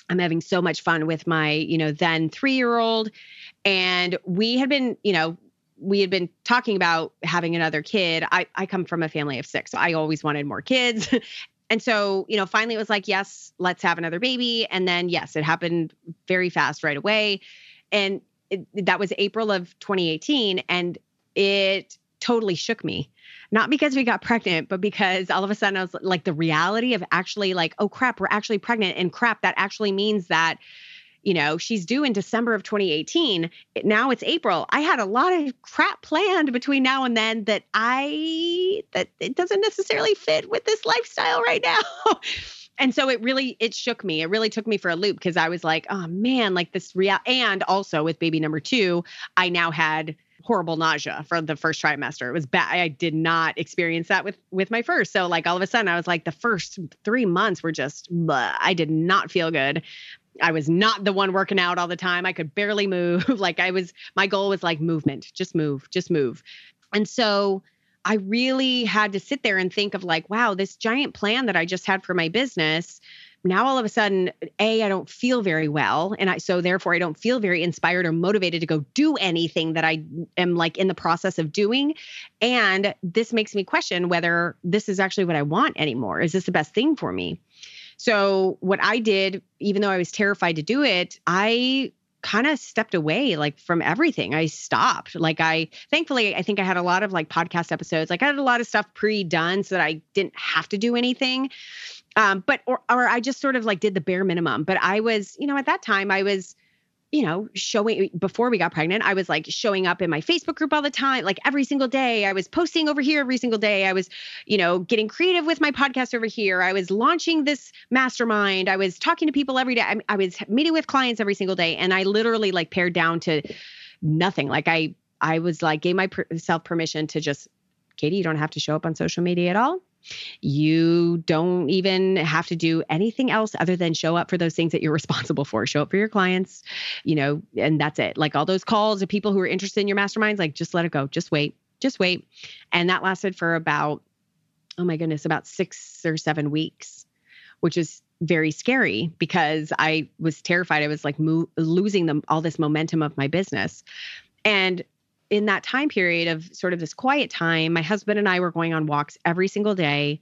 I'm having so much fun with my, you know, then 3-year-old and we had been, you know, we had been talking about having another kid. I I come from a family of 6. So I always wanted more kids. And so, you know, finally it was like, yes, let's have another baby. And then, yes, it happened very fast right away and it, that was April of 2018 and it totally shook me. Not because we got pregnant, but because all of a sudden I was like the reality of actually like, oh crap, we're actually pregnant and crap that actually means that you know, she's due in December of 2018. Now it's April. I had a lot of crap planned between now and then that I that it doesn't necessarily fit with this lifestyle right now. and so it really it shook me. It really took me for a loop because I was like, oh man, like this real and also with baby number 2, I now had horrible nausea for the first trimester. It was bad. I did not experience that with with my first. So like all of a sudden I was like the first 3 months were just. I did not feel good. I was not the one working out all the time. I could barely move. like I was my goal was like movement. Just move, just move. And so I really had to sit there and think of like, wow, this giant plan that I just had for my business. Now all of a sudden, A, I don't feel very well. And I so therefore I don't feel very inspired or motivated to go do anything that I am like in the process of doing. And this makes me question whether this is actually what I want anymore. Is this the best thing for me? So what I did, even though I was terrified to do it, I kind of stepped away like from everything. I stopped. Like I thankfully I think I had a lot of like podcast episodes. Like I had a lot of stuff pre-done so that I didn't have to do anything. Um but or or I just sort of like did the bare minimum. But I was, you know, at that time I was you know, showing before we got pregnant, I was like showing up in my Facebook group all the time, like every single day. I was posting over here every single day. I was, you know, getting creative with my podcast over here. I was launching this mastermind. I was talking to people every day. I, I was meeting with clients every single day. And I literally like pared down to nothing. Like I, I was like, gave myself permission to just, Katie, you don't have to show up on social media at all you don't even have to do anything else other than show up for those things that you're responsible for. Show up for your clients, you know, and that's it. Like all those calls of people who are interested in your masterminds, like just let it go. Just wait. Just wait. And that lasted for about, oh my goodness, about six or seven weeks, which is very scary because I was terrified. I was like mo- losing them all this momentum of my business. And in that time period of sort of this quiet time, my husband and I were going on walks every single day.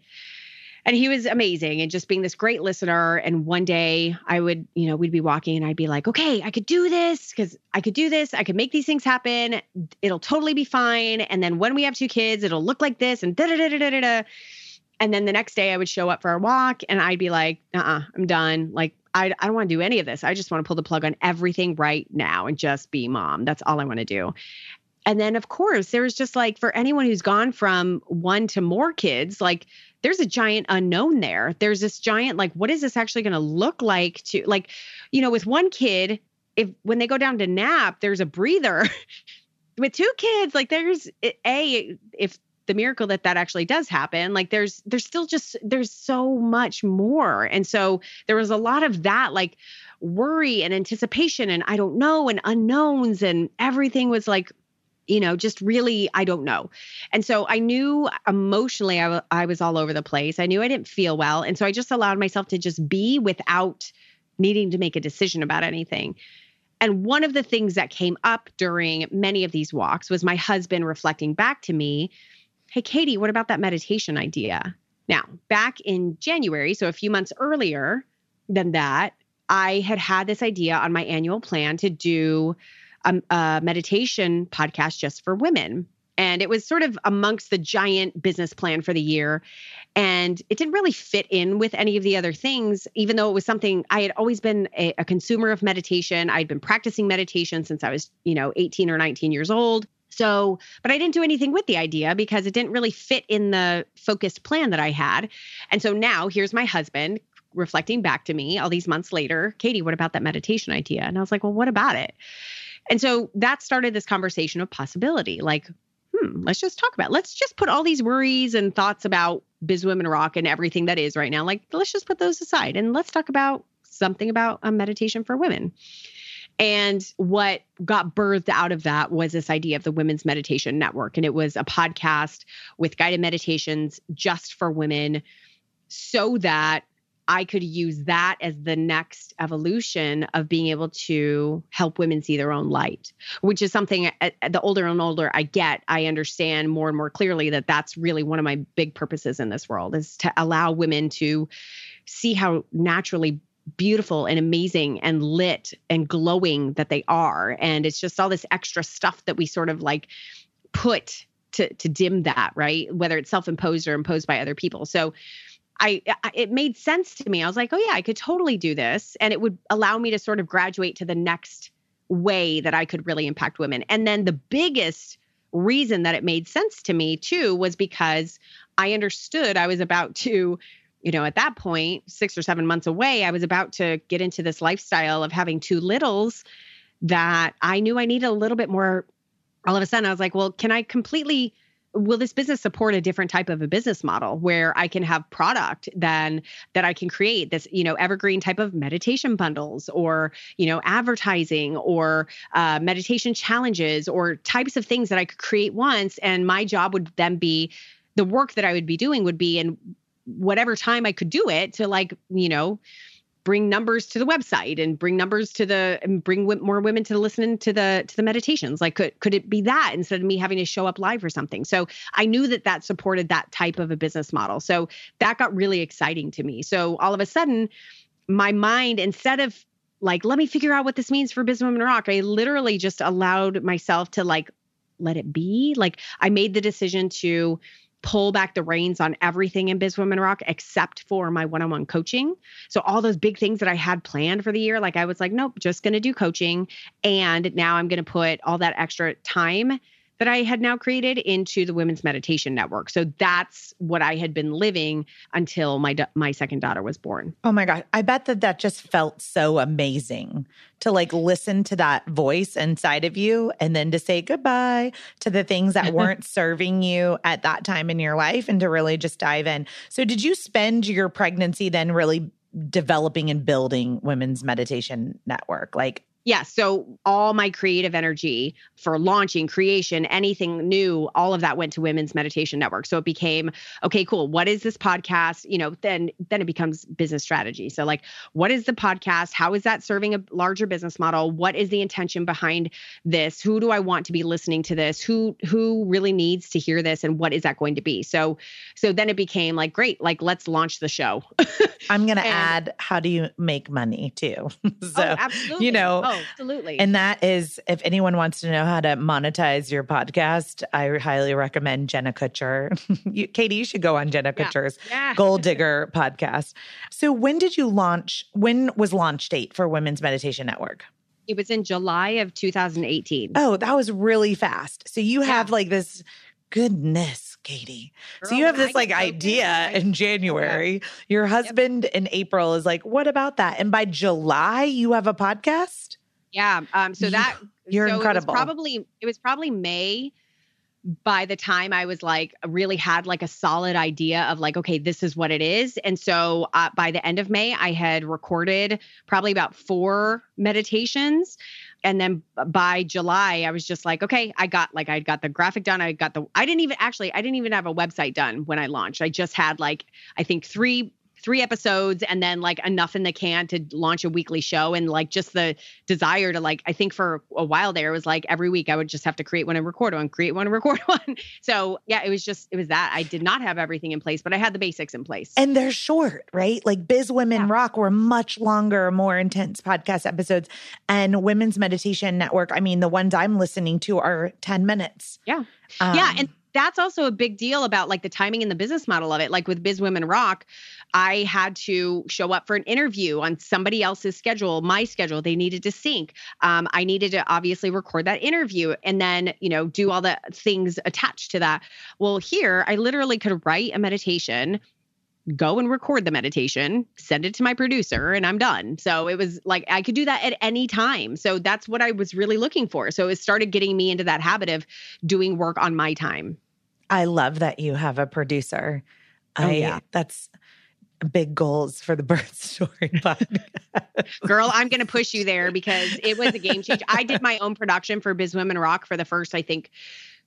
And he was amazing and just being this great listener. And one day I would, you know, we'd be walking and I'd be like, okay, I could do this because I could do this. I could make these things happen. It'll totally be fine. And then when we have two kids, it'll look like this and da da da da da da. And then the next day I would show up for our walk and I'd be like, uh uh-uh, uh, I'm done. Like, I, I don't want to do any of this. I just want to pull the plug on everything right now and just be mom. That's all I want to do. And then, of course, there's just like for anyone who's gone from one to more kids, like there's a giant unknown there. There's this giant, like, what is this actually going to look like to, like, you know, with one kid, if when they go down to nap, there's a breather. with two kids, like, there's eh, a, if the miracle that that actually does happen like there's there's still just there's so much more and so there was a lot of that like worry and anticipation and i don't know and unknowns and everything was like you know, just really, I don't know. And so I knew emotionally I, w- I was all over the place. I knew I didn't feel well. And so I just allowed myself to just be without needing to make a decision about anything. And one of the things that came up during many of these walks was my husband reflecting back to me, Hey, Katie, what about that meditation idea? Now, back in January, so a few months earlier than that, I had had this idea on my annual plan to do a, a meditation podcast just for women. And it was sort of amongst the giant business plan for the year. And it didn't really fit in with any of the other things, even though it was something I had always been a, a consumer of meditation. I'd been practicing meditation since I was, you know, 18 or 19 years old. So, but I didn't do anything with the idea because it didn't really fit in the focused plan that I had. And so now here's my husband reflecting back to me all these months later Katie, what about that meditation idea? And I was like, well, what about it? And so that started this conversation of possibility like, hmm, let's just talk about, it. let's just put all these worries and thoughts about Biz Women Rock and everything that is right now. Like, let's just put those aside and let's talk about something about a meditation for women. And what got birthed out of that was this idea of the Women's Meditation Network. And it was a podcast with guided meditations just for women so that I could use that as the next evolution of being able to help women see their own light, which is something uh, uh, the older and older I get, I understand more and more clearly that that's really one of my big purposes in this world is to allow women to see how naturally beautiful and amazing and lit and glowing that they are. And it's just all this extra stuff that we sort of like put to to dim that, right? Whether it's self-imposed or imposed by other people. So I, I, it made sense to me. I was like, oh yeah, I could totally do this, and it would allow me to sort of graduate to the next way that I could really impact women. And then the biggest reason that it made sense to me too was because I understood I was about to you know, at that point, six or seven months away, I was about to get into this lifestyle of having two littles that I knew I needed a little bit more. All of a sudden, I was like, well, can I completely will this business support a different type of a business model where i can have product then that i can create this you know evergreen type of meditation bundles or you know advertising or uh, meditation challenges or types of things that i could create once and my job would then be the work that i would be doing would be in whatever time i could do it to like you know bring numbers to the website and bring numbers to the and bring w- more women to listen to the to the meditations. Like could could it be that instead of me having to show up live or something? So i knew that that supported that type of a business model. So that got really exciting to me. So all of a sudden my mind instead of like let me figure out what this means for business women rock i literally just allowed myself to like let it be. Like i made the decision to pull back the reins on everything in Biz Women Rock except for my one on one coaching. So, all those big things that I had planned for the year, like I was like, nope, just going to do coaching. And now I'm going to put all that extra time that I had now created into the Women's Meditation Network. So that's what I had been living until my my second daughter was born. Oh my god, I bet that that just felt so amazing to like listen to that voice inside of you and then to say goodbye to the things that weren't serving you at that time in your life and to really just dive in. So did you spend your pregnancy then really developing and building Women's Meditation Network? Like yeah so all my creative energy for launching creation anything new all of that went to women's meditation network. So it became okay cool what is this podcast? You know then then it becomes business strategy. So like what is the podcast? How is that serving a larger business model? What is the intention behind this? Who do i want to be listening to this? Who who really needs to hear this and what is that going to be? So so then it became like great like let's launch the show. I'm going to add how do you make money too? Oh, so oh, absolutely. you know Oh, absolutely. And that is, if anyone wants to know how to monetize your podcast, I highly recommend Jenna Kutcher. you, Katie, you should go on Jenna yeah. Kutcher's yeah. Goal Digger podcast. So, when did you launch? When was launch date for Women's Meditation Network? It was in July of 2018. Oh, that was really fast. So you have like this goodness, Katie. Girl, so you have this like idea in January. Yeah. Your husband yep. in April is like, what about that? And by July, you have a podcast? Yeah. Um, so that you're so incredible. It was probably it was probably May by the time I was like really had like a solid idea of like okay this is what it is and so uh, by the end of May I had recorded probably about four meditations and then by July I was just like okay I got like I got the graphic done I got the I didn't even actually I didn't even have a website done when I launched I just had like I think three three episodes and then like enough in the can to launch a weekly show. And like just the desire to like i think for a while there was like every week i would just have to create one and record one create one and record one. So yeah it was just it was that. I did not have everything in place but i had the basics in place. And they're short right? Like biz women yeah. rock were much longer more intense podcast episodes. And women's meditation network i mean the ones i'm listening to are 10 minutes. Yeah. Um, yeah and that's also a big deal about like the timing and the business model of it. Like with Biz Women Rock, I had to show up for an interview on somebody else's schedule, my schedule. They needed to sync. Um, I needed to obviously record that interview and then, you know, do all the things attached to that. Well, here I literally could write a meditation go and record the meditation, send it to my producer, and I'm done. So it was like I could do that at any time. So that's what I was really looking for. So it started getting me into that habit of doing work on my time. I love that you have a producer. Oh, I, yeah. That's big goals for the birth story podcast. Girl, I'm going to push you there because it was a game changer. I did my own production for Biz Women Rock for the first, I think,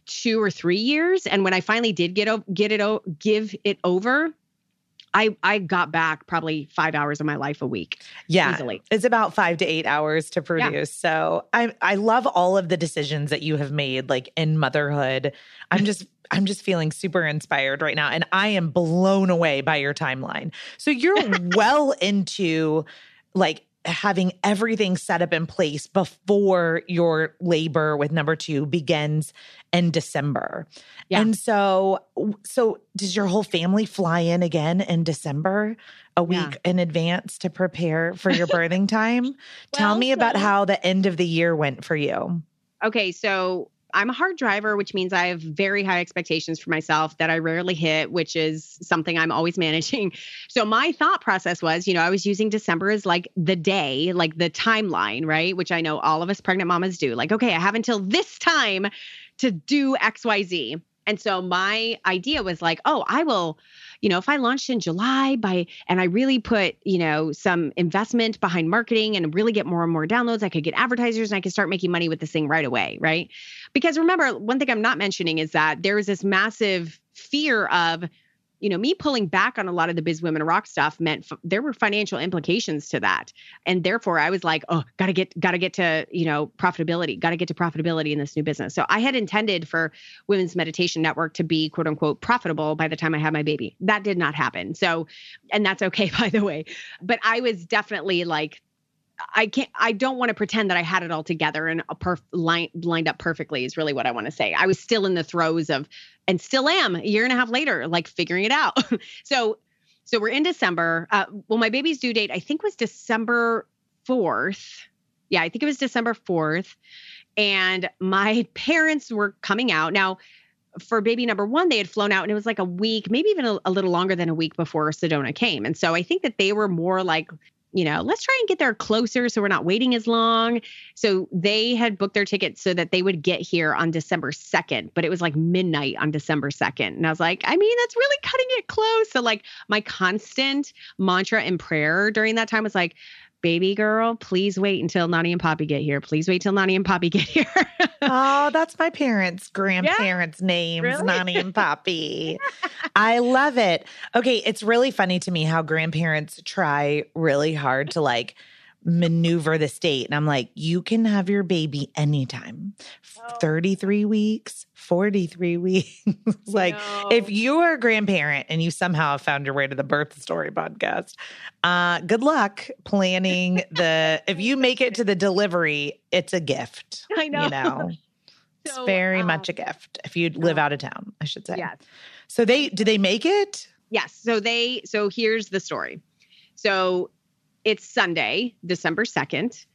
two or three years, and when I finally did get o- get it o- give it over, I I got back probably five hours of my life a week. Yeah, easily. it's about five to eight hours to produce. Yeah. So I I love all of the decisions that you have made, like in motherhood. I'm just I'm just feeling super inspired right now. And I am blown away by your timeline. So you're well into like having everything set up in place before your labor with number two begins in December. Yeah. And so so does your whole family fly in again in December a week yeah. in advance to prepare for your birthing time? well, Tell me so- about how the end of the year went for you. Okay, so I'm a hard driver, which means I have very high expectations for myself that I rarely hit, which is something I'm always managing. So my thought process was, you know, I was using December as like the day, like the timeline, right? Which I know all of us pregnant mamas do. Like, okay, I have until this time to do XYZ. And so my idea was like, oh, I will you know, if I launched in July by and I really put, you know, some investment behind marketing and really get more and more downloads, I could get advertisers and I could start making money with this thing right away, right? Because remember, one thing I'm not mentioning is that there is this massive fear of you know, me pulling back on a lot of the Biz Women Rock stuff meant f- there were financial implications to that. And therefore I was like, oh, gotta get, gotta get to, you know, profitability, gotta get to profitability in this new business. So I had intended for Women's Meditation Network to be quote unquote profitable by the time I had my baby. That did not happen. So, and that's okay, by the way. But I was definitely like, I can't I don't want to pretend that I had it all together and a perf- line, lined up perfectly is really what I want to say. I was still in the throes of and still am a year and a half later like figuring it out. so so we're in December. Uh, well my baby's due date I think was December 4th. Yeah, I think it was December 4th and my parents were coming out. Now for baby number one, they had flown out and it was like a week, maybe even a, a, little longer than a week before Sedona came. And so I think that they were more like, you know, let's try and get there closer so we're not waiting as long. So they had booked their tickets so that they would get here on December 2nd, but it was like midnight on December 2nd. And I was like, I mean, that's really cutting it close. So, like, my constant mantra and prayer during that time was like, baby girl, please wait until Nani and Poppy get here. Please wait till Nani and Poppy get here. oh, that's my parents' grandparents' yeah, names, really? Nani and Poppy. I love it. Okay, it's really funny to me how grandparents try really hard to like maneuver the state. And I'm like, you can have your baby anytime. Oh. 33 weeks, 43 weeks. like, no. if you are a grandparent and you somehow found your way to the birth story podcast, uh, good luck planning the, if you make it to the delivery, it's a gift. I know. You know? So, it's very um, much a gift if you live out of town, I should say. Yes. So they do they make it? Yes. So they so here's the story. So it's Sunday, December 2nd,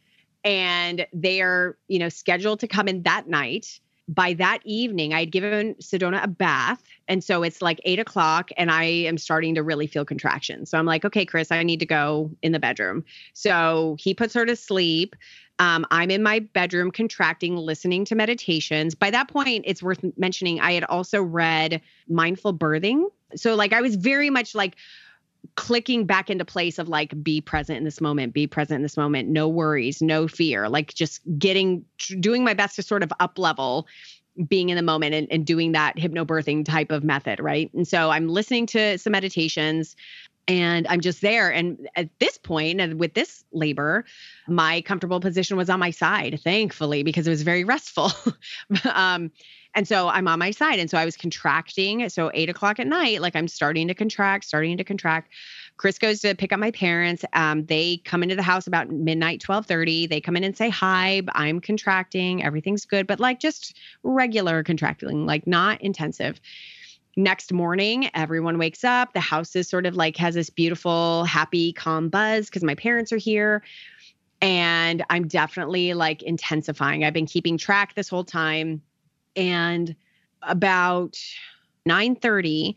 and they are, you know, scheduled to come in that night. By that evening, I had given Sedona a bath. And so it's like eight o'clock, and I am starting to really feel contractions. So I'm like, okay, Chris, I need to go in the bedroom. So he puts her to sleep. Um, I'm in my bedroom contracting, listening to meditations. By that point, it's worth mentioning I had also read Mindful Birthing. So, like, I was very much like, clicking back into place of like be present in this moment be present in this moment no worries no fear like just getting doing my best to sort of up level being in the moment and, and doing that hypnobirthing type of method right and so i'm listening to some meditations and I'm just there. And at this point, and with this labor, my comfortable position was on my side, thankfully, because it was very restful. um, and so I'm on my side. And so I was contracting. So eight o'clock at night, like I'm starting to contract, starting to contract. Chris goes to pick up my parents. Um, they come into the house about midnight, 1230. They come in and say hi. I'm contracting. Everything's good, but like just regular contracting, like not intensive next morning everyone wakes up the house is sort of like has this beautiful happy calm buzz because my parents are here and i'm definitely like intensifying i've been keeping track this whole time and about 9:30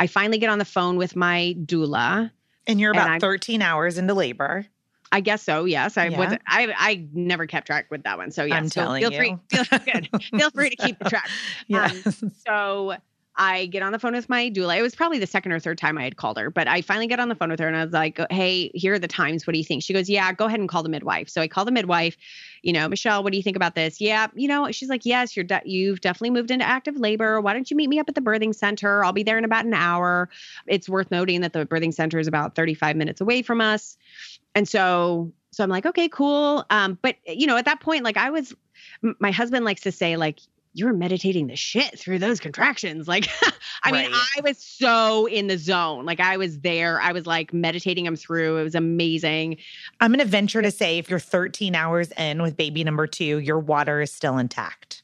I finally get on the phone with my doula and you're about and 13 hours into labor. I guess so. Yes, I yeah. was. I I never kept track with that one. So yeah, I'm so telling feel you. free. Feel good. feel free to keep the track. Yeah. Um, so I get on the phone with my doula. It was probably the second or third time I had called her, but I finally get on the phone with her and I was like, "Hey, here are the times. What do you think?" She goes, "Yeah, go ahead and call the midwife." So I call the midwife. You know, Michelle, what do you think about this? Yeah, you know, she's like, "Yes, you're de- you've definitely moved into active labor. Why don't you meet me up at the birthing center? I'll be there in about an hour." It's worth noting that the birthing center is about 35 minutes away from us, and so so I'm like, "Okay, cool." Um, but you know, at that point, like I was my husband likes to say like you were meditating the shit through those contractions. Like, I right. mean, I was so in the zone. Like, I was there. I was like meditating them through. It was amazing. I'm going to venture to say if you're 13 hours in with baby number two, your water is still intact.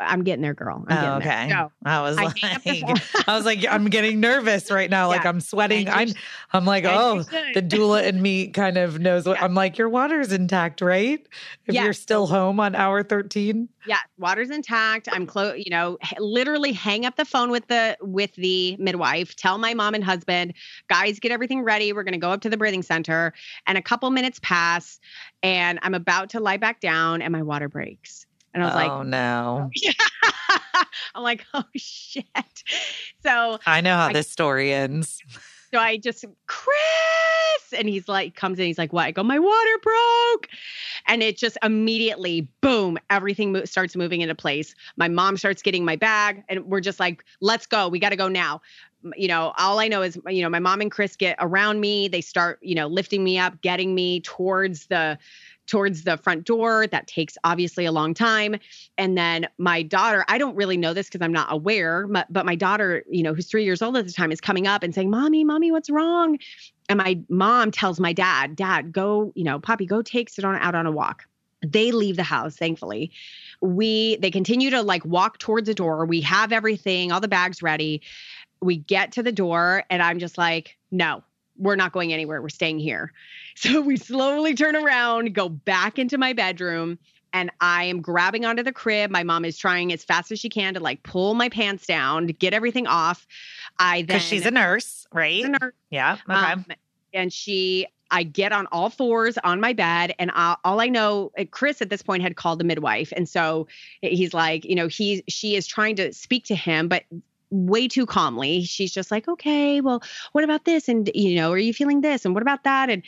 I'm getting there, girl. I'm oh, okay. So, I was I like, I was like, I'm getting nervous right now. Yeah. Like I'm sweating. I'm, I'm like, oh, the doula and me kind of knows what yeah. I'm like. Your water's intact, right? If yeah. you're still home on hour 13. Yeah, water's intact. I'm close. You know, literally hang up the phone with the with the midwife. Tell my mom and husband, guys, get everything ready. We're gonna go up to the birthing center. And a couple minutes pass, and I'm about to lie back down, and my water breaks. And I was oh, like, oh no. I'm like, oh shit. So I know how I, this story ends. So I just, Chris. And he's like, comes in, he's like, what? I go, my water broke. And it just immediately, boom, everything mo- starts moving into place. My mom starts getting my bag, and we're just like, let's go. We got to go now you know, all I know is, you know, my mom and Chris get around me. They start, you know, lifting me up, getting me towards the towards the front door. That takes obviously a long time. And then my daughter, I don't really know this because I'm not aware, but my daughter, you know, who's three years old at the time, is coming up and saying, Mommy, Mommy, what's wrong? And my mom tells my dad, Dad, go, you know, Poppy, go take Sedona out on a walk. They leave the house, thankfully. We they continue to like walk towards the door. We have everything, all the bags ready. We get to the door, and I'm just like, no, we're not going anywhere. We're staying here. So we slowly turn around, go back into my bedroom, and I am grabbing onto the crib. My mom is trying as fast as she can to like pull my pants down get everything off. I then because she's a nurse, right? A nurse. Yeah. Okay. Um, and she I get on all fours on my bed, and I, all I know, uh, Chris at this point had called the midwife, and so he's like, you know, he she is trying to speak to him, but way too calmly. She's just like, okay, well, what about this? And you know, are you feeling this? And what about that? And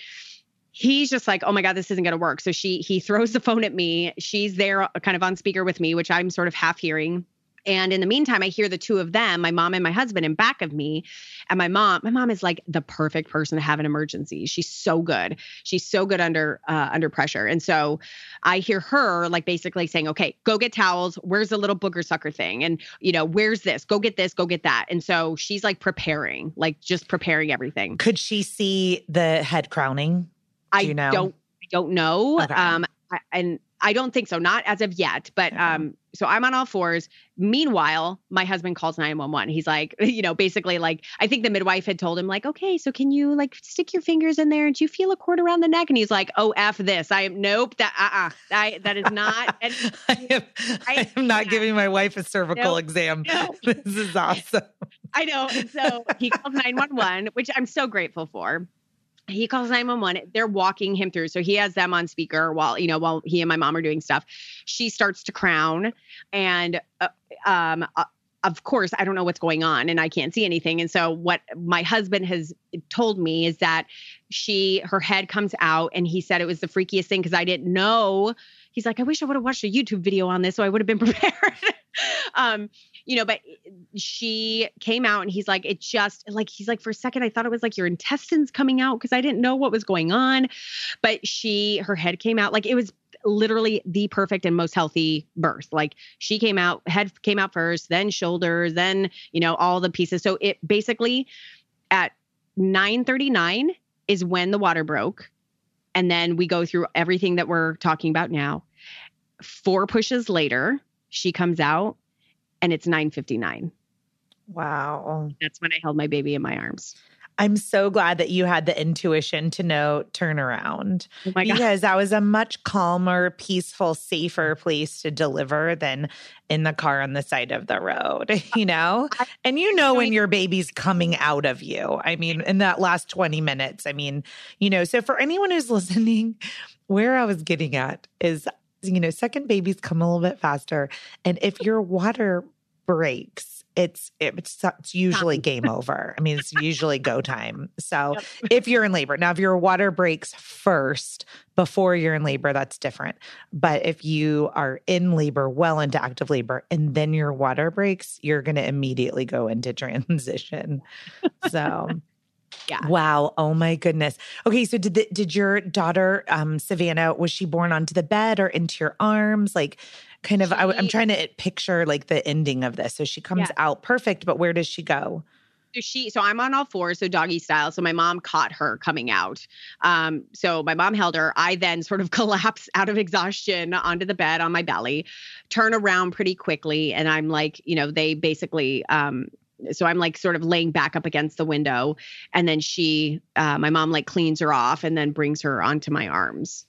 he's just like, oh my God, this isn't going to work. So she he throws the phone at me. She's there, uh, kind of on speaker with me, which I'm sort of half hearing. And in the meantime, I hear the two of them, my mom and my husband, in back of me. And my mom, my mom is like the perfect person to have an emergency. She's so good. She's so good under uh, under pressure. And so I hear her like basically saying, "Okay, go get towels. Where's the little booger sucker thing? And you know, where's this? Go get this. Go get that." And so she's like preparing, like just preparing everything. Could she see the head crowning? Do I you know? don't. I don't know. Okay. Um, and I don't think so, not as of yet. But um, so I'm on all fours. Meanwhile, my husband calls 911. He's like, you know, basically like I think the midwife had told him like, okay, so can you like stick your fingers in there and do you feel a cord around the neck? And he's like, oh f this. I am nope. That uh uh-uh, uh that is not. And, I, am, I, I am not yeah. giving my wife a cervical exam. No. This is awesome. I know. And so he calls 911, which I'm so grateful for he calls 911 they're walking him through. So he has them on speaker while you know while he and my mom are doing stuff. She starts to crown and uh, um uh, of course i don't know what's going on and i can't see anything. And so what my husband has told me is that she her head comes out and he said it was the freakiest thing because i didn't know. He's like i wish i would have watched a youtube video on this so i would have been prepared. Um you know, but eh, she came out and he's like, it just like, he's like, for a second, I thought it was like your intestines coming out because I didn't know what was going on. But she, her head came out like it was literally the perfect and most healthy birth. Like she came out, head came out first, then shoulders, then, you know, all the pieces. So it basically at 939 is when the water broke. And then we go through everything that we're talking about now. Four pushes later, she comes out and it's 9:59. Wow. That's when I held my baby in my arms. I'm so glad that you had the intuition to know turnaround oh because that was a much calmer, peaceful, safer place to deliver than in the car on the side of the road, you know? And you know when your baby's coming out of you. I mean, in that last 20 minutes, I mean, you know, so for anyone who's listening, where I was getting at is you know, second babies come a little bit faster. And if your water breaks, it's it's, it's usually game over. I mean, it's usually go time. So yep. if you're in labor, now if your water breaks first before you're in labor, that's different. But if you are in labor, well into active labor, and then your water breaks, you're going to immediately go into transition. So. Yeah. Wow. Oh my goodness. Okay. So did the, did your daughter, um, Savannah, was she born onto the bed or into your arms? Like, kind of. She, I, am trying to picture like the ending of this. So she comes yeah. out perfect, but where does she go? So she, so I'm on all fours, so doggy style. So my mom caught her coming out. Um, so my mom held her. I then sort of collapse out of exhaustion onto the bed on my belly, turn around pretty quickly, and I'm like, you know, they basically um, so I'm like sort of laying back up against the window, and then she, uh, my mom, like cleans her off and then brings her onto my arms.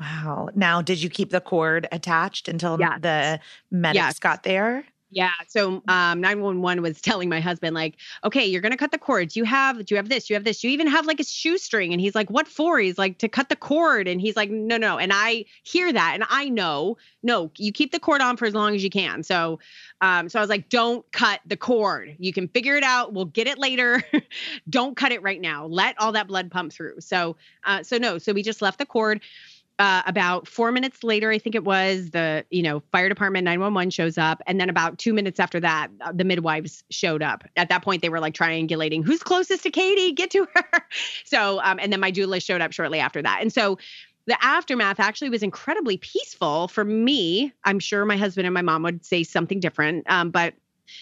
Wow. Now, did you keep the cord attached until yes. the medics yes. got there? Yeah. So um 911 was telling my husband, like, okay, you're gonna cut the cord. You have do you have this? You have this? You even have like a shoestring? And he's like, What for? He's like, to cut the cord. And he's like, No, no. And I hear that and I know, no, you keep the cord on for as long as you can. So um, so I was like, don't cut the cord. You can figure it out. We'll get it later. don't cut it right now. Let all that blood pump through. So uh, so no, so we just left the cord uh, about four minutes later, I think it was the you know fire department 911 shows up, and then about two minutes after that, uh, the midwives showed up. At that point, they were like triangulating who's closest to Katie, get to her. so, um, and then my doula showed up shortly after that, and so the aftermath actually was incredibly peaceful for me. I'm sure my husband and my mom would say something different, um, but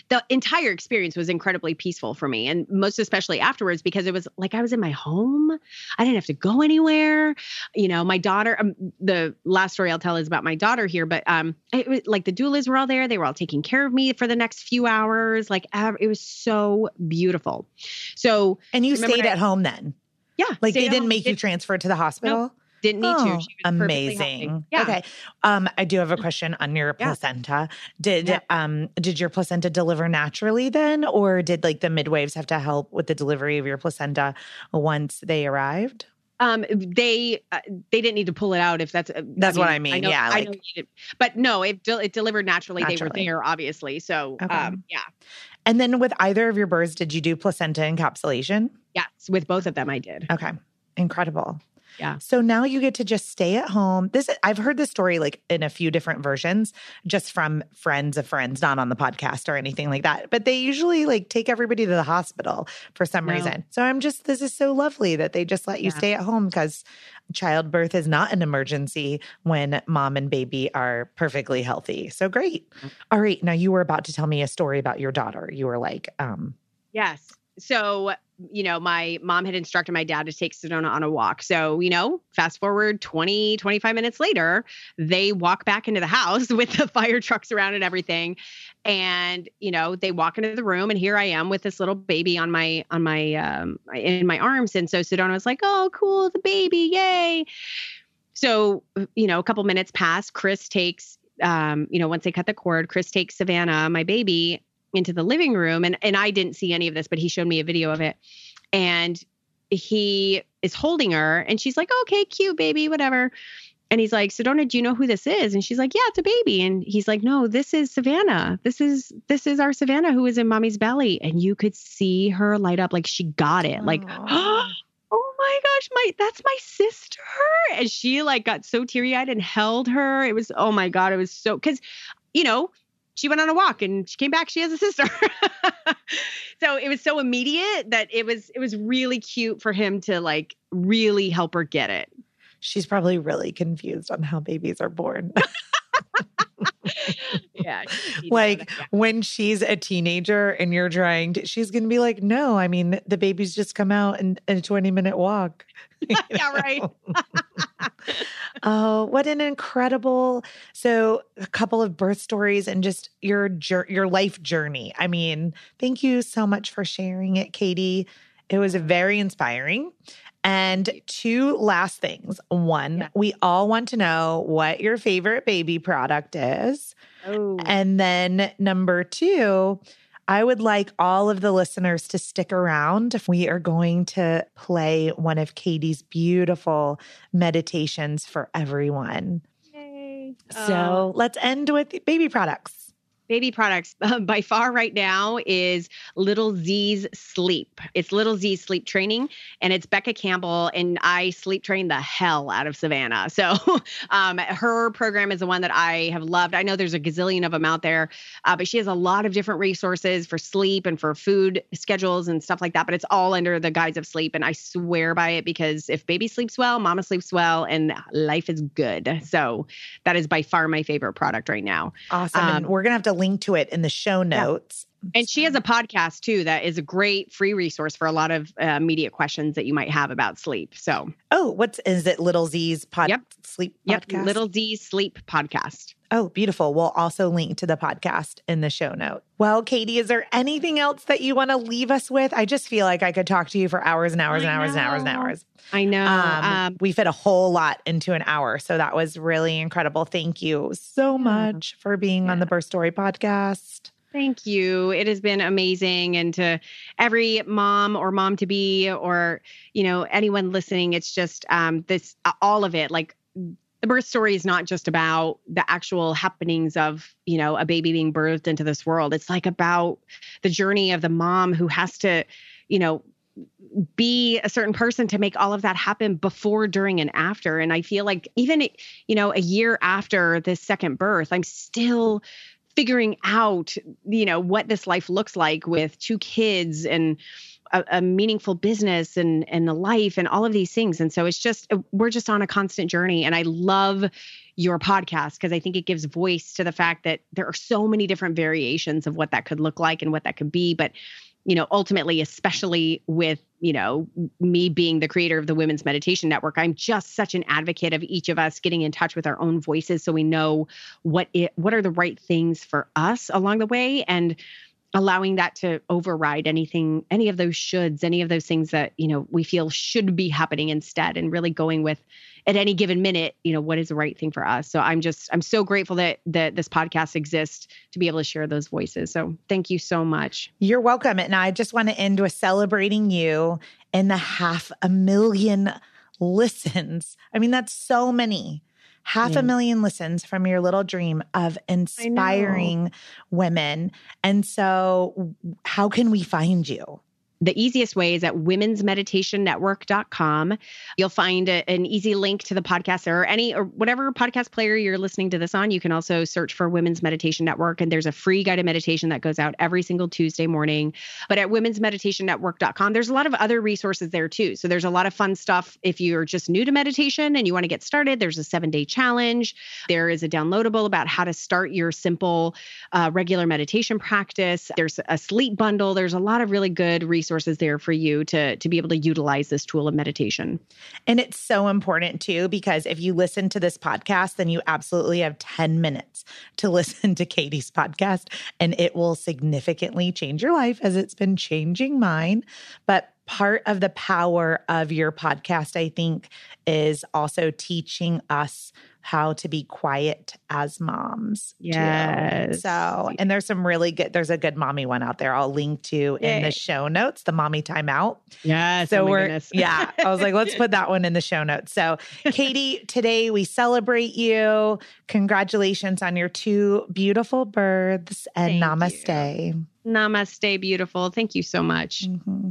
the entire experience was incredibly peaceful for me and most especially afterwards because it was like i was in my home. I didn't have to go anywhere. You know my daughter um, the last story i'll tell is about my daughter here but um it was like the doulas were all there. They were all taking care of me for the next few hours like it was so beautiful. So and you stayed I, at home then? Yeah like they didn't make you transfer to the hospital? Nope didn't need oh, to. amazing. Yeah. Okay. Um, I do have a question on your yeah. placenta. Did yeah. um did your placenta deliver naturally then, or did like the midwives have to help with the delivery of your placenta once they arrived? um they uh, they didn't need to pull it out if that's uh, that's I mean, what i mean I know, yeah like, I know but no it it delivered naturally. naturally. they were there obviously so okay. um yeah and then with either of your births did you do placenta encapsulation yes with both of them i did okay incredible yeah. So now you get to just stay at home. This I've heard this story like in a few different versions just from friends of friends, not on the podcast or anything like that. But they usually like take everybody to the hospital for some no. reason. So I'm just this is so lovely that they just let you yeah. stay at home because childbirth is not an emergency when mom and baby are perfectly healthy. So great. Mm. All right. Now you were about to tell me a story about your daughter. You were like, um, Yes. So you know, my mom had instructed my dad to take Sedona on a walk. So, you know, fast forward 20, 25 minutes later, they walk back into the house with the fire trucks around and everything. And, you know, they walk into the room and here I am with this little baby on my, on my, um, in my arms. And so Sedona was like, oh, cool, the baby, yay. So, you know, a couple minutes pass. Chris takes, um, you know, once they cut the cord, Chris takes Savannah, my baby, into the living room and and I didn't see any of this but he showed me a video of it. And he is holding her and she's like okay cute baby whatever. And he's like Sedona do you know who this is? And she's like yeah it's a baby. And he's like no this is Savannah. This is this is our Savannah who is in mommy's belly. And you could see her light up like she got it like oh my gosh my that's my sister. And she like got so teary-eyed and held her. It was oh my god it was so because you know she went on a walk and she came back she has a sister. So it was so immediate that it was it was really cute for him to like really help her get it. She's probably really confused on how babies are born yeah. Like yeah. when she's a teenager and you're trying to, she's going to be like, no, I mean, the babies just come out in, in a 20 minute walk. yeah, right. oh, what an incredible. So, a couple of birth stories and just your your life journey. I mean, thank you so much for sharing it, Katie. It was very inspiring. And two last things. One, yeah. we all want to know what your favorite baby product is. Oh. And then number two, I would like all of the listeners to stick around. We are going to play one of Katie's beautiful meditations for everyone. Yay. So oh. let's end with baby products baby products uh, by far right now is Little Z's Sleep. It's Little Z's Sleep Training, and it's Becca Campbell, and I sleep train the hell out of Savannah. So um, her program is the one that I have loved. I know there's a gazillion of them out there, uh, but she has a lot of different resources for sleep and for food schedules and stuff like that. But it's all under the guise of sleep, and I swear by it because if baby sleeps well, mama sleeps well, and life is good. So that is by far my favorite product right now. Awesome. Um, and we're gonna have to link to it in the show notes. And she has a podcast too that is a great free resource for a lot of uh, immediate questions that you might have about sleep. So, oh, what's is it? Little Z's pod yep. sleep podcast. Yep, Little Z's sleep podcast. Oh, beautiful. We'll also link to the podcast in the show note. Well, Katie, is there anything else that you want to leave us with? I just feel like I could talk to you for hours and hours and hours and hours and hours. I know. Um, um, we fit a whole lot into an hour. So that was really incredible. Thank you so much for being yeah. on the Birth Story podcast. Thank you. It has been amazing. And to every mom or mom to be, or, you know, anyone listening, it's just um, this, all of it, like the birth story is not just about the actual happenings of you know a baby being birthed into this world it's like about the journey of the mom who has to you know be a certain person to make all of that happen before during and after and i feel like even you know a year after this second birth i'm still figuring out you know what this life looks like with two kids and a, a, meaningful business and and a life and all of these things. And so it's just uh, we're just on a constant journey. And I love your podcast because I think it gives voice to the fact that there are so many different variations of what that could look like and what that could be. But you know, ultimately, especially with, you know, me being the creator of the Women's Meditation Network, I'm just such an advocate of each of us getting in touch with our own voices so we know what it what are the right things for us along the way. And allowing that to override anything any of those shoulds any of those things that you know we feel should be happening instead and really going with at any given minute you know what is the right thing for us. So i'm just i'm so grateful that that this podcast exists to be able to share those voices. So thank you so much. You're welcome. And i just want to end with celebrating you and the half a million listens. I mean that's so many half yeah. a million listens from your little dream of inspiring women. And so, how can we find you? The easiest way is at womensmeditationnetwork.com. You'll find a, an easy link to the podcast or any or whatever podcast player you're listening to this on. You can also search for Women's Meditation Network and there's a free guided meditation that goes out every single Tuesday morning. But at womensmeditationnetwork.com, there's a lot of other resources there too. So there's a lot of fun stuff if you're just new to meditation and you want to get started. There's a 7-day challenge. There is a downloadable about how to start your simple uh, regular meditation practice. There's a sleep bundle. There's a lot of really good resources resources there for you to to be able to utilize this tool of meditation. And it's so important too because if you listen to this podcast then you absolutely have 10 minutes to listen to Katie's podcast and it will significantly change your life as it's been changing mine. But part of the power of your podcast I think is also teaching us how to be quiet as moms. Yes. Too. So, and there's some really good, there's a good mommy one out there I'll link to Yay. in the show notes, the mommy timeout. Yes. So oh we're, yeah, I was like, let's put that one in the show notes. So, Katie, today we celebrate you. Congratulations on your two beautiful births and Thank namaste. You. Namaste, beautiful. Thank you so much. Mm-hmm.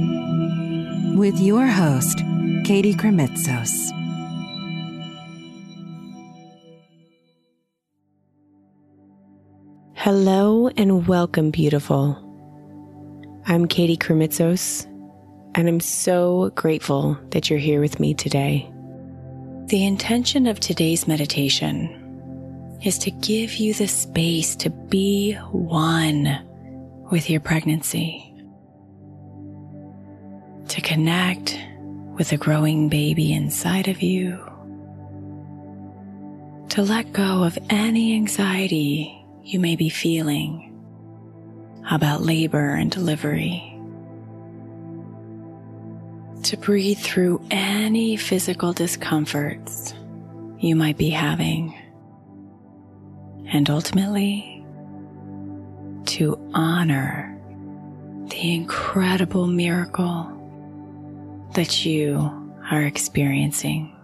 with your host, Katie Krimitsos. Hello and welcome, beautiful. I'm Katie Krimitsos, and I'm so grateful that you're here with me today. The intention of today's meditation is to give you the space to be one with your pregnancy to connect with the growing baby inside of you, to let go of any anxiety you may be feeling about labor and delivery, to breathe through any physical discomforts you might be having, and ultimately to honor the incredible miracle that you are experiencing.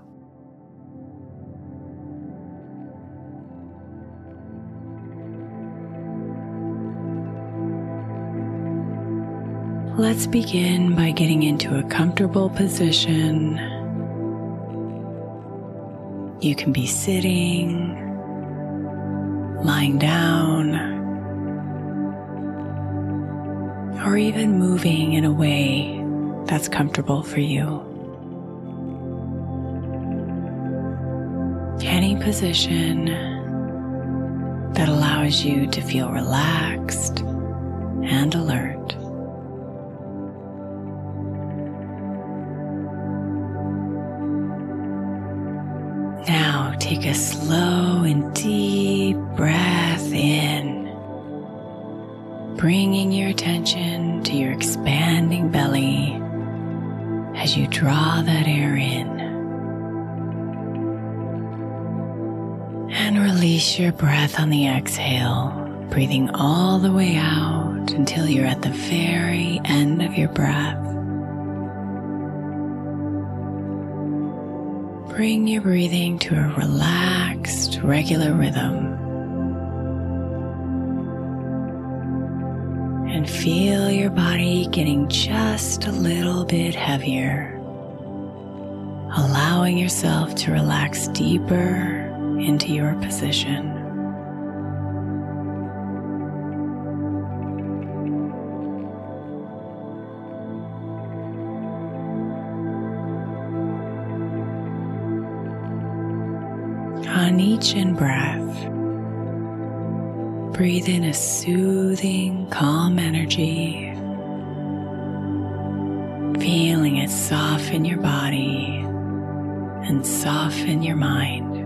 Let's begin by getting into a comfortable position. You can be sitting, lying down, or even moving in a way that's comfortable for you. Any position that allows you to feel relaxed and alert. Now take a slow and deep breath in, bringing your attention to your expanding belly as you draw that air in. And release your breath on the exhale breathing all the way out until you're at the very end of your breath. Bring your breathing to a relaxed, regular rhythm. And feel your body getting just a little bit heavier, allowing yourself to relax deeper into your position. On each in breath, breathe in a soothing, calm energy, feeling it soften your body and soften your mind.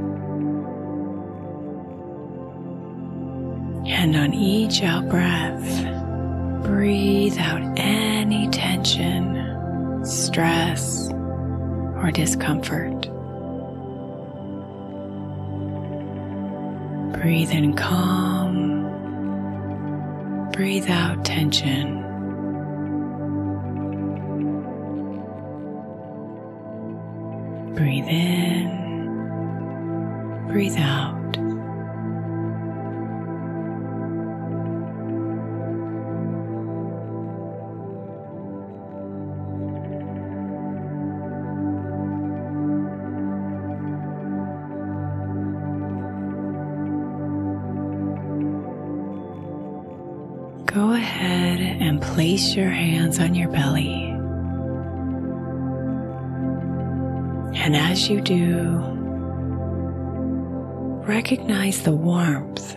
And on each out breath, breathe out any tension, stress, or discomfort. Breathe in calm. Breathe out tension. Breathe in. Breathe out. Place your hands on your belly. And as you do, recognize the warmth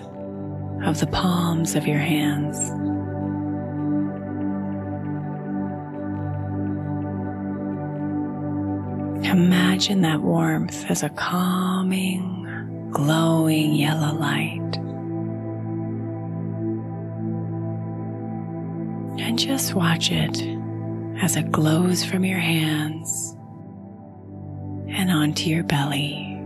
of the palms of your hands. Imagine that warmth as a calming, glowing yellow light. And just watch it as it glows from your hands and onto your belly.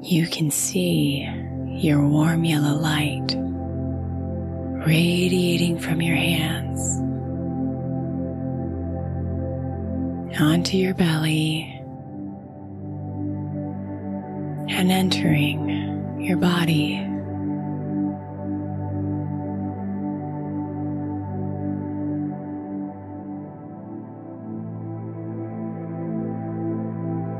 You can see your warm yellow light radiating from your hands onto your belly and entering your body.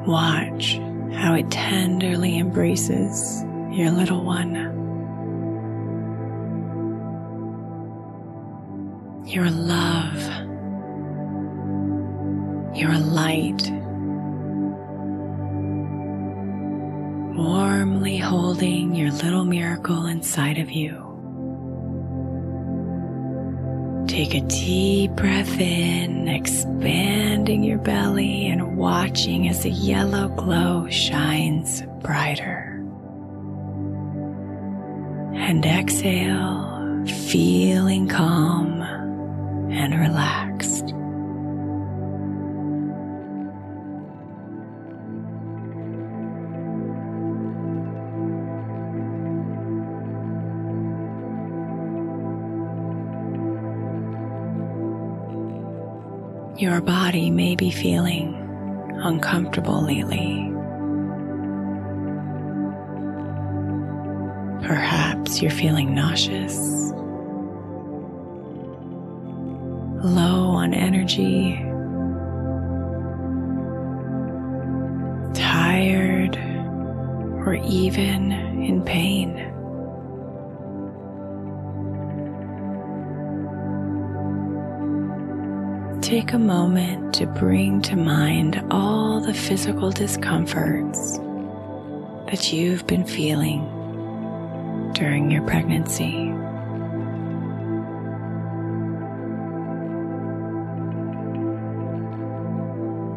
Watch how it tenderly embraces your little one. Your love, your light, warmly holding your little miracle inside of you. Take a deep breath in, expanding your belly and watching as the yellow glow shines brighter. And exhale, feeling calm and relaxed. Your body may be feeling uncomfortable lately. Perhaps you're feeling nauseous, low on energy, tired, or even in pain. Take a moment to bring to mind all the physical discomforts that you've been feeling during your pregnancy.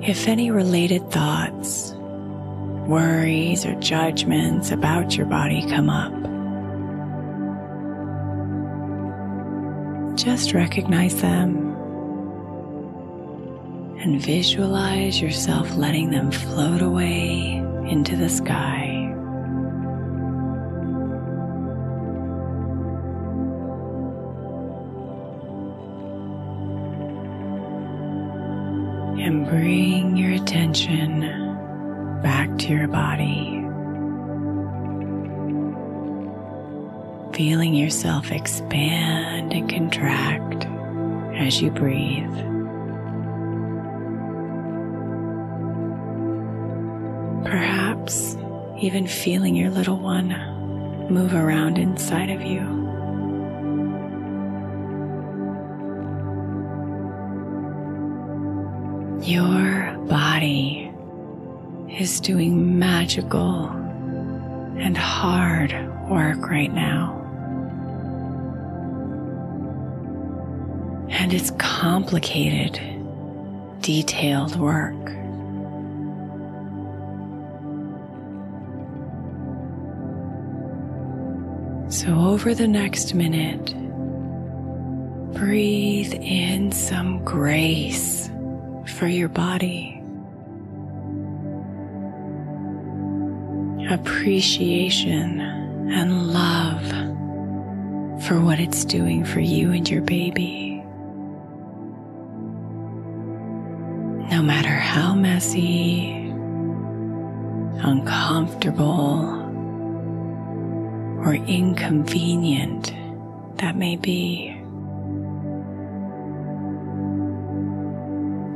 If any related thoughts, worries, or judgments about your body come up, just recognize them and visualize yourself letting them float away into the sky. Even feeling your little one move around inside of you. Your body is doing magical and hard work right now. And it's complicated, detailed work. So, over the next minute, breathe in some grace for your body. Appreciation and love for what it's doing for you and your baby. No matter how messy, uncomfortable, or inconvenient that may be.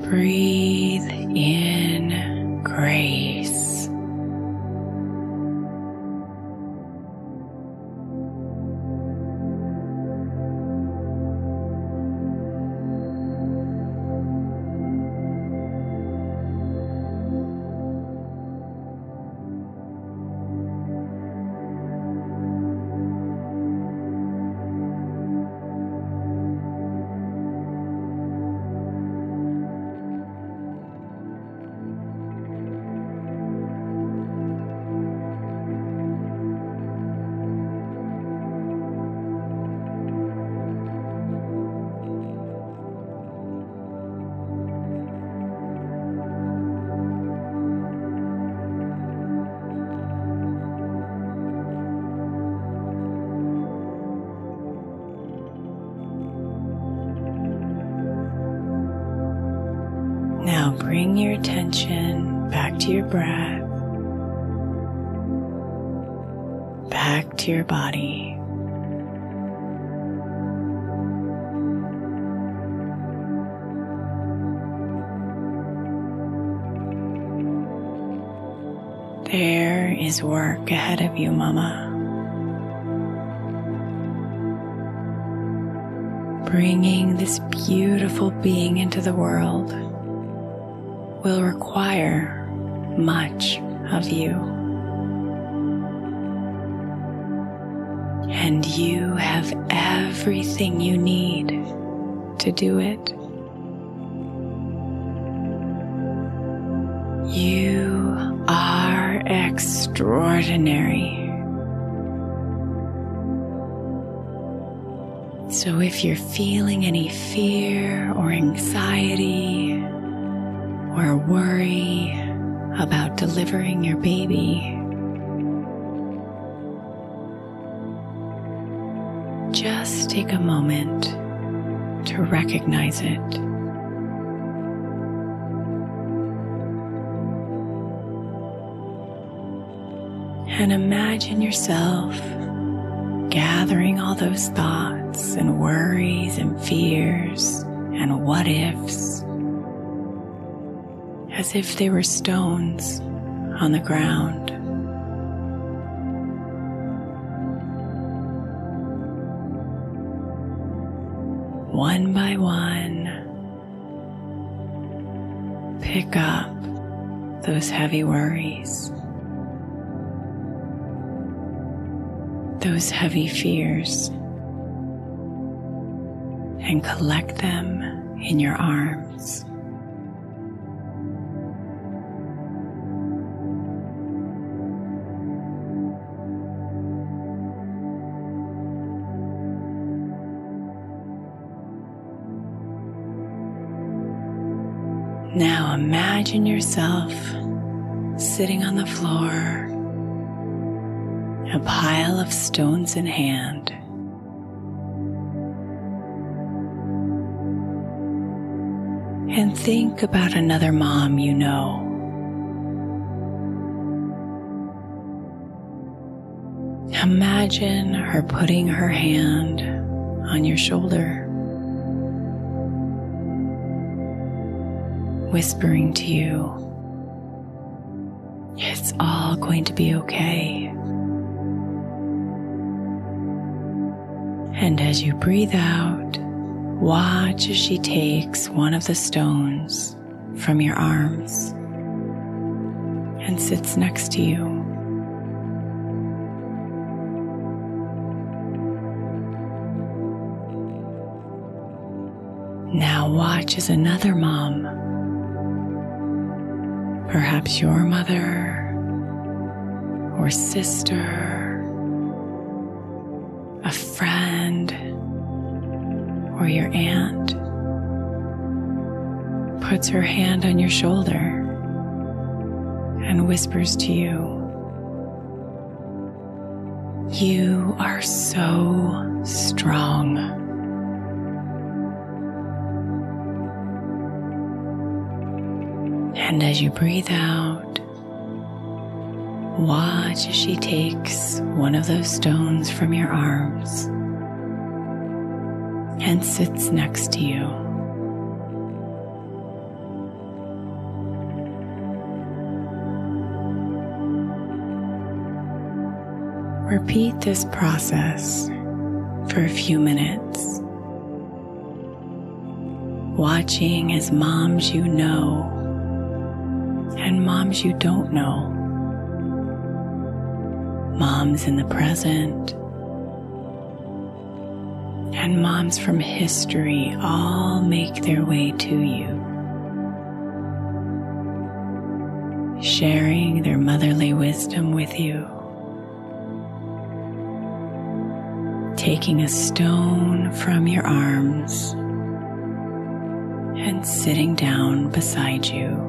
Breathe in grace. To do it. You are extraordinary. So if you're feeling any fear or anxiety, or worry about delivering your baby, just take a moment to recognize it. And imagine yourself gathering all those thoughts and worries and fears and what ifs as if they were stones on the ground. Pick up those heavy worries, those heavy fears, and collect them in your arms. Imagine yourself sitting on the floor, a pile of stones in hand. And think about another mom you know. Imagine her putting her hand on your shoulder, whispering to you, It's all going to be okay. And as you breathe out, watch as she takes one of the stones from your arms and sits next to you. Now watch as another mom, perhaps your mother or sister, a friend, or your aunt, puts her hand on your shoulder and whispers to you, You are so strong. And as you breathe out, watch as she takes one of those stones from your arms and sits next to you. Repeat this process for a few minutes, watching as moms you know and moms you don't know, moms in the present, and moms from history all make their way to you, sharing their motherly wisdom with you. Taking a stone from your arms and sitting down beside you.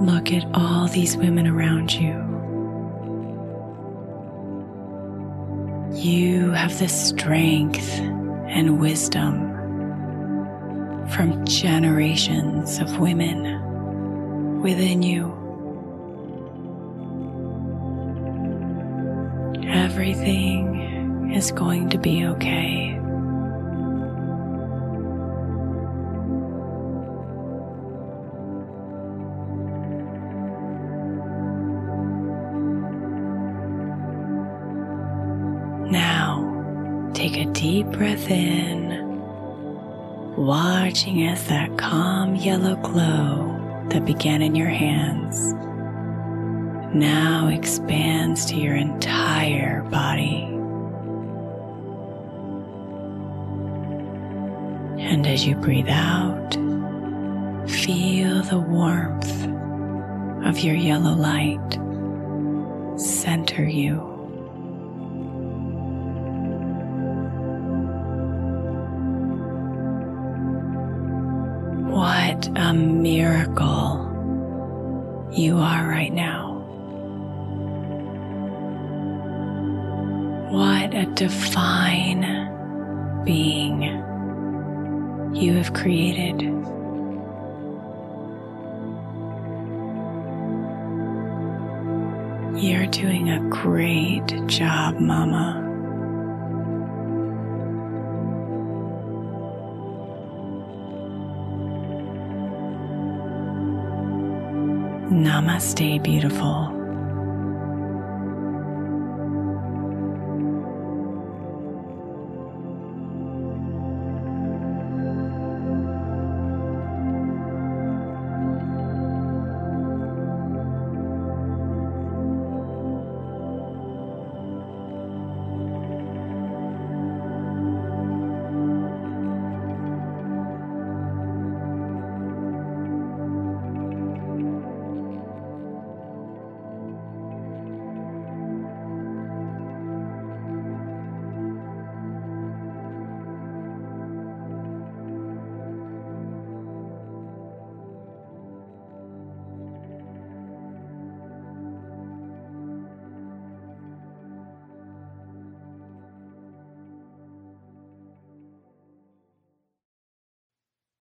Look at all these women around you. You have the strength and wisdom from generations of women within you. Everything is going to be okay. As that calm yellow glow that began in your hands now expands to your entire body. And as you breathe out, feel the warmth of your yellow light center you. A miracle you are right now. What a divine being you have created. You're doing a great job, Mama. Namaste, beautiful.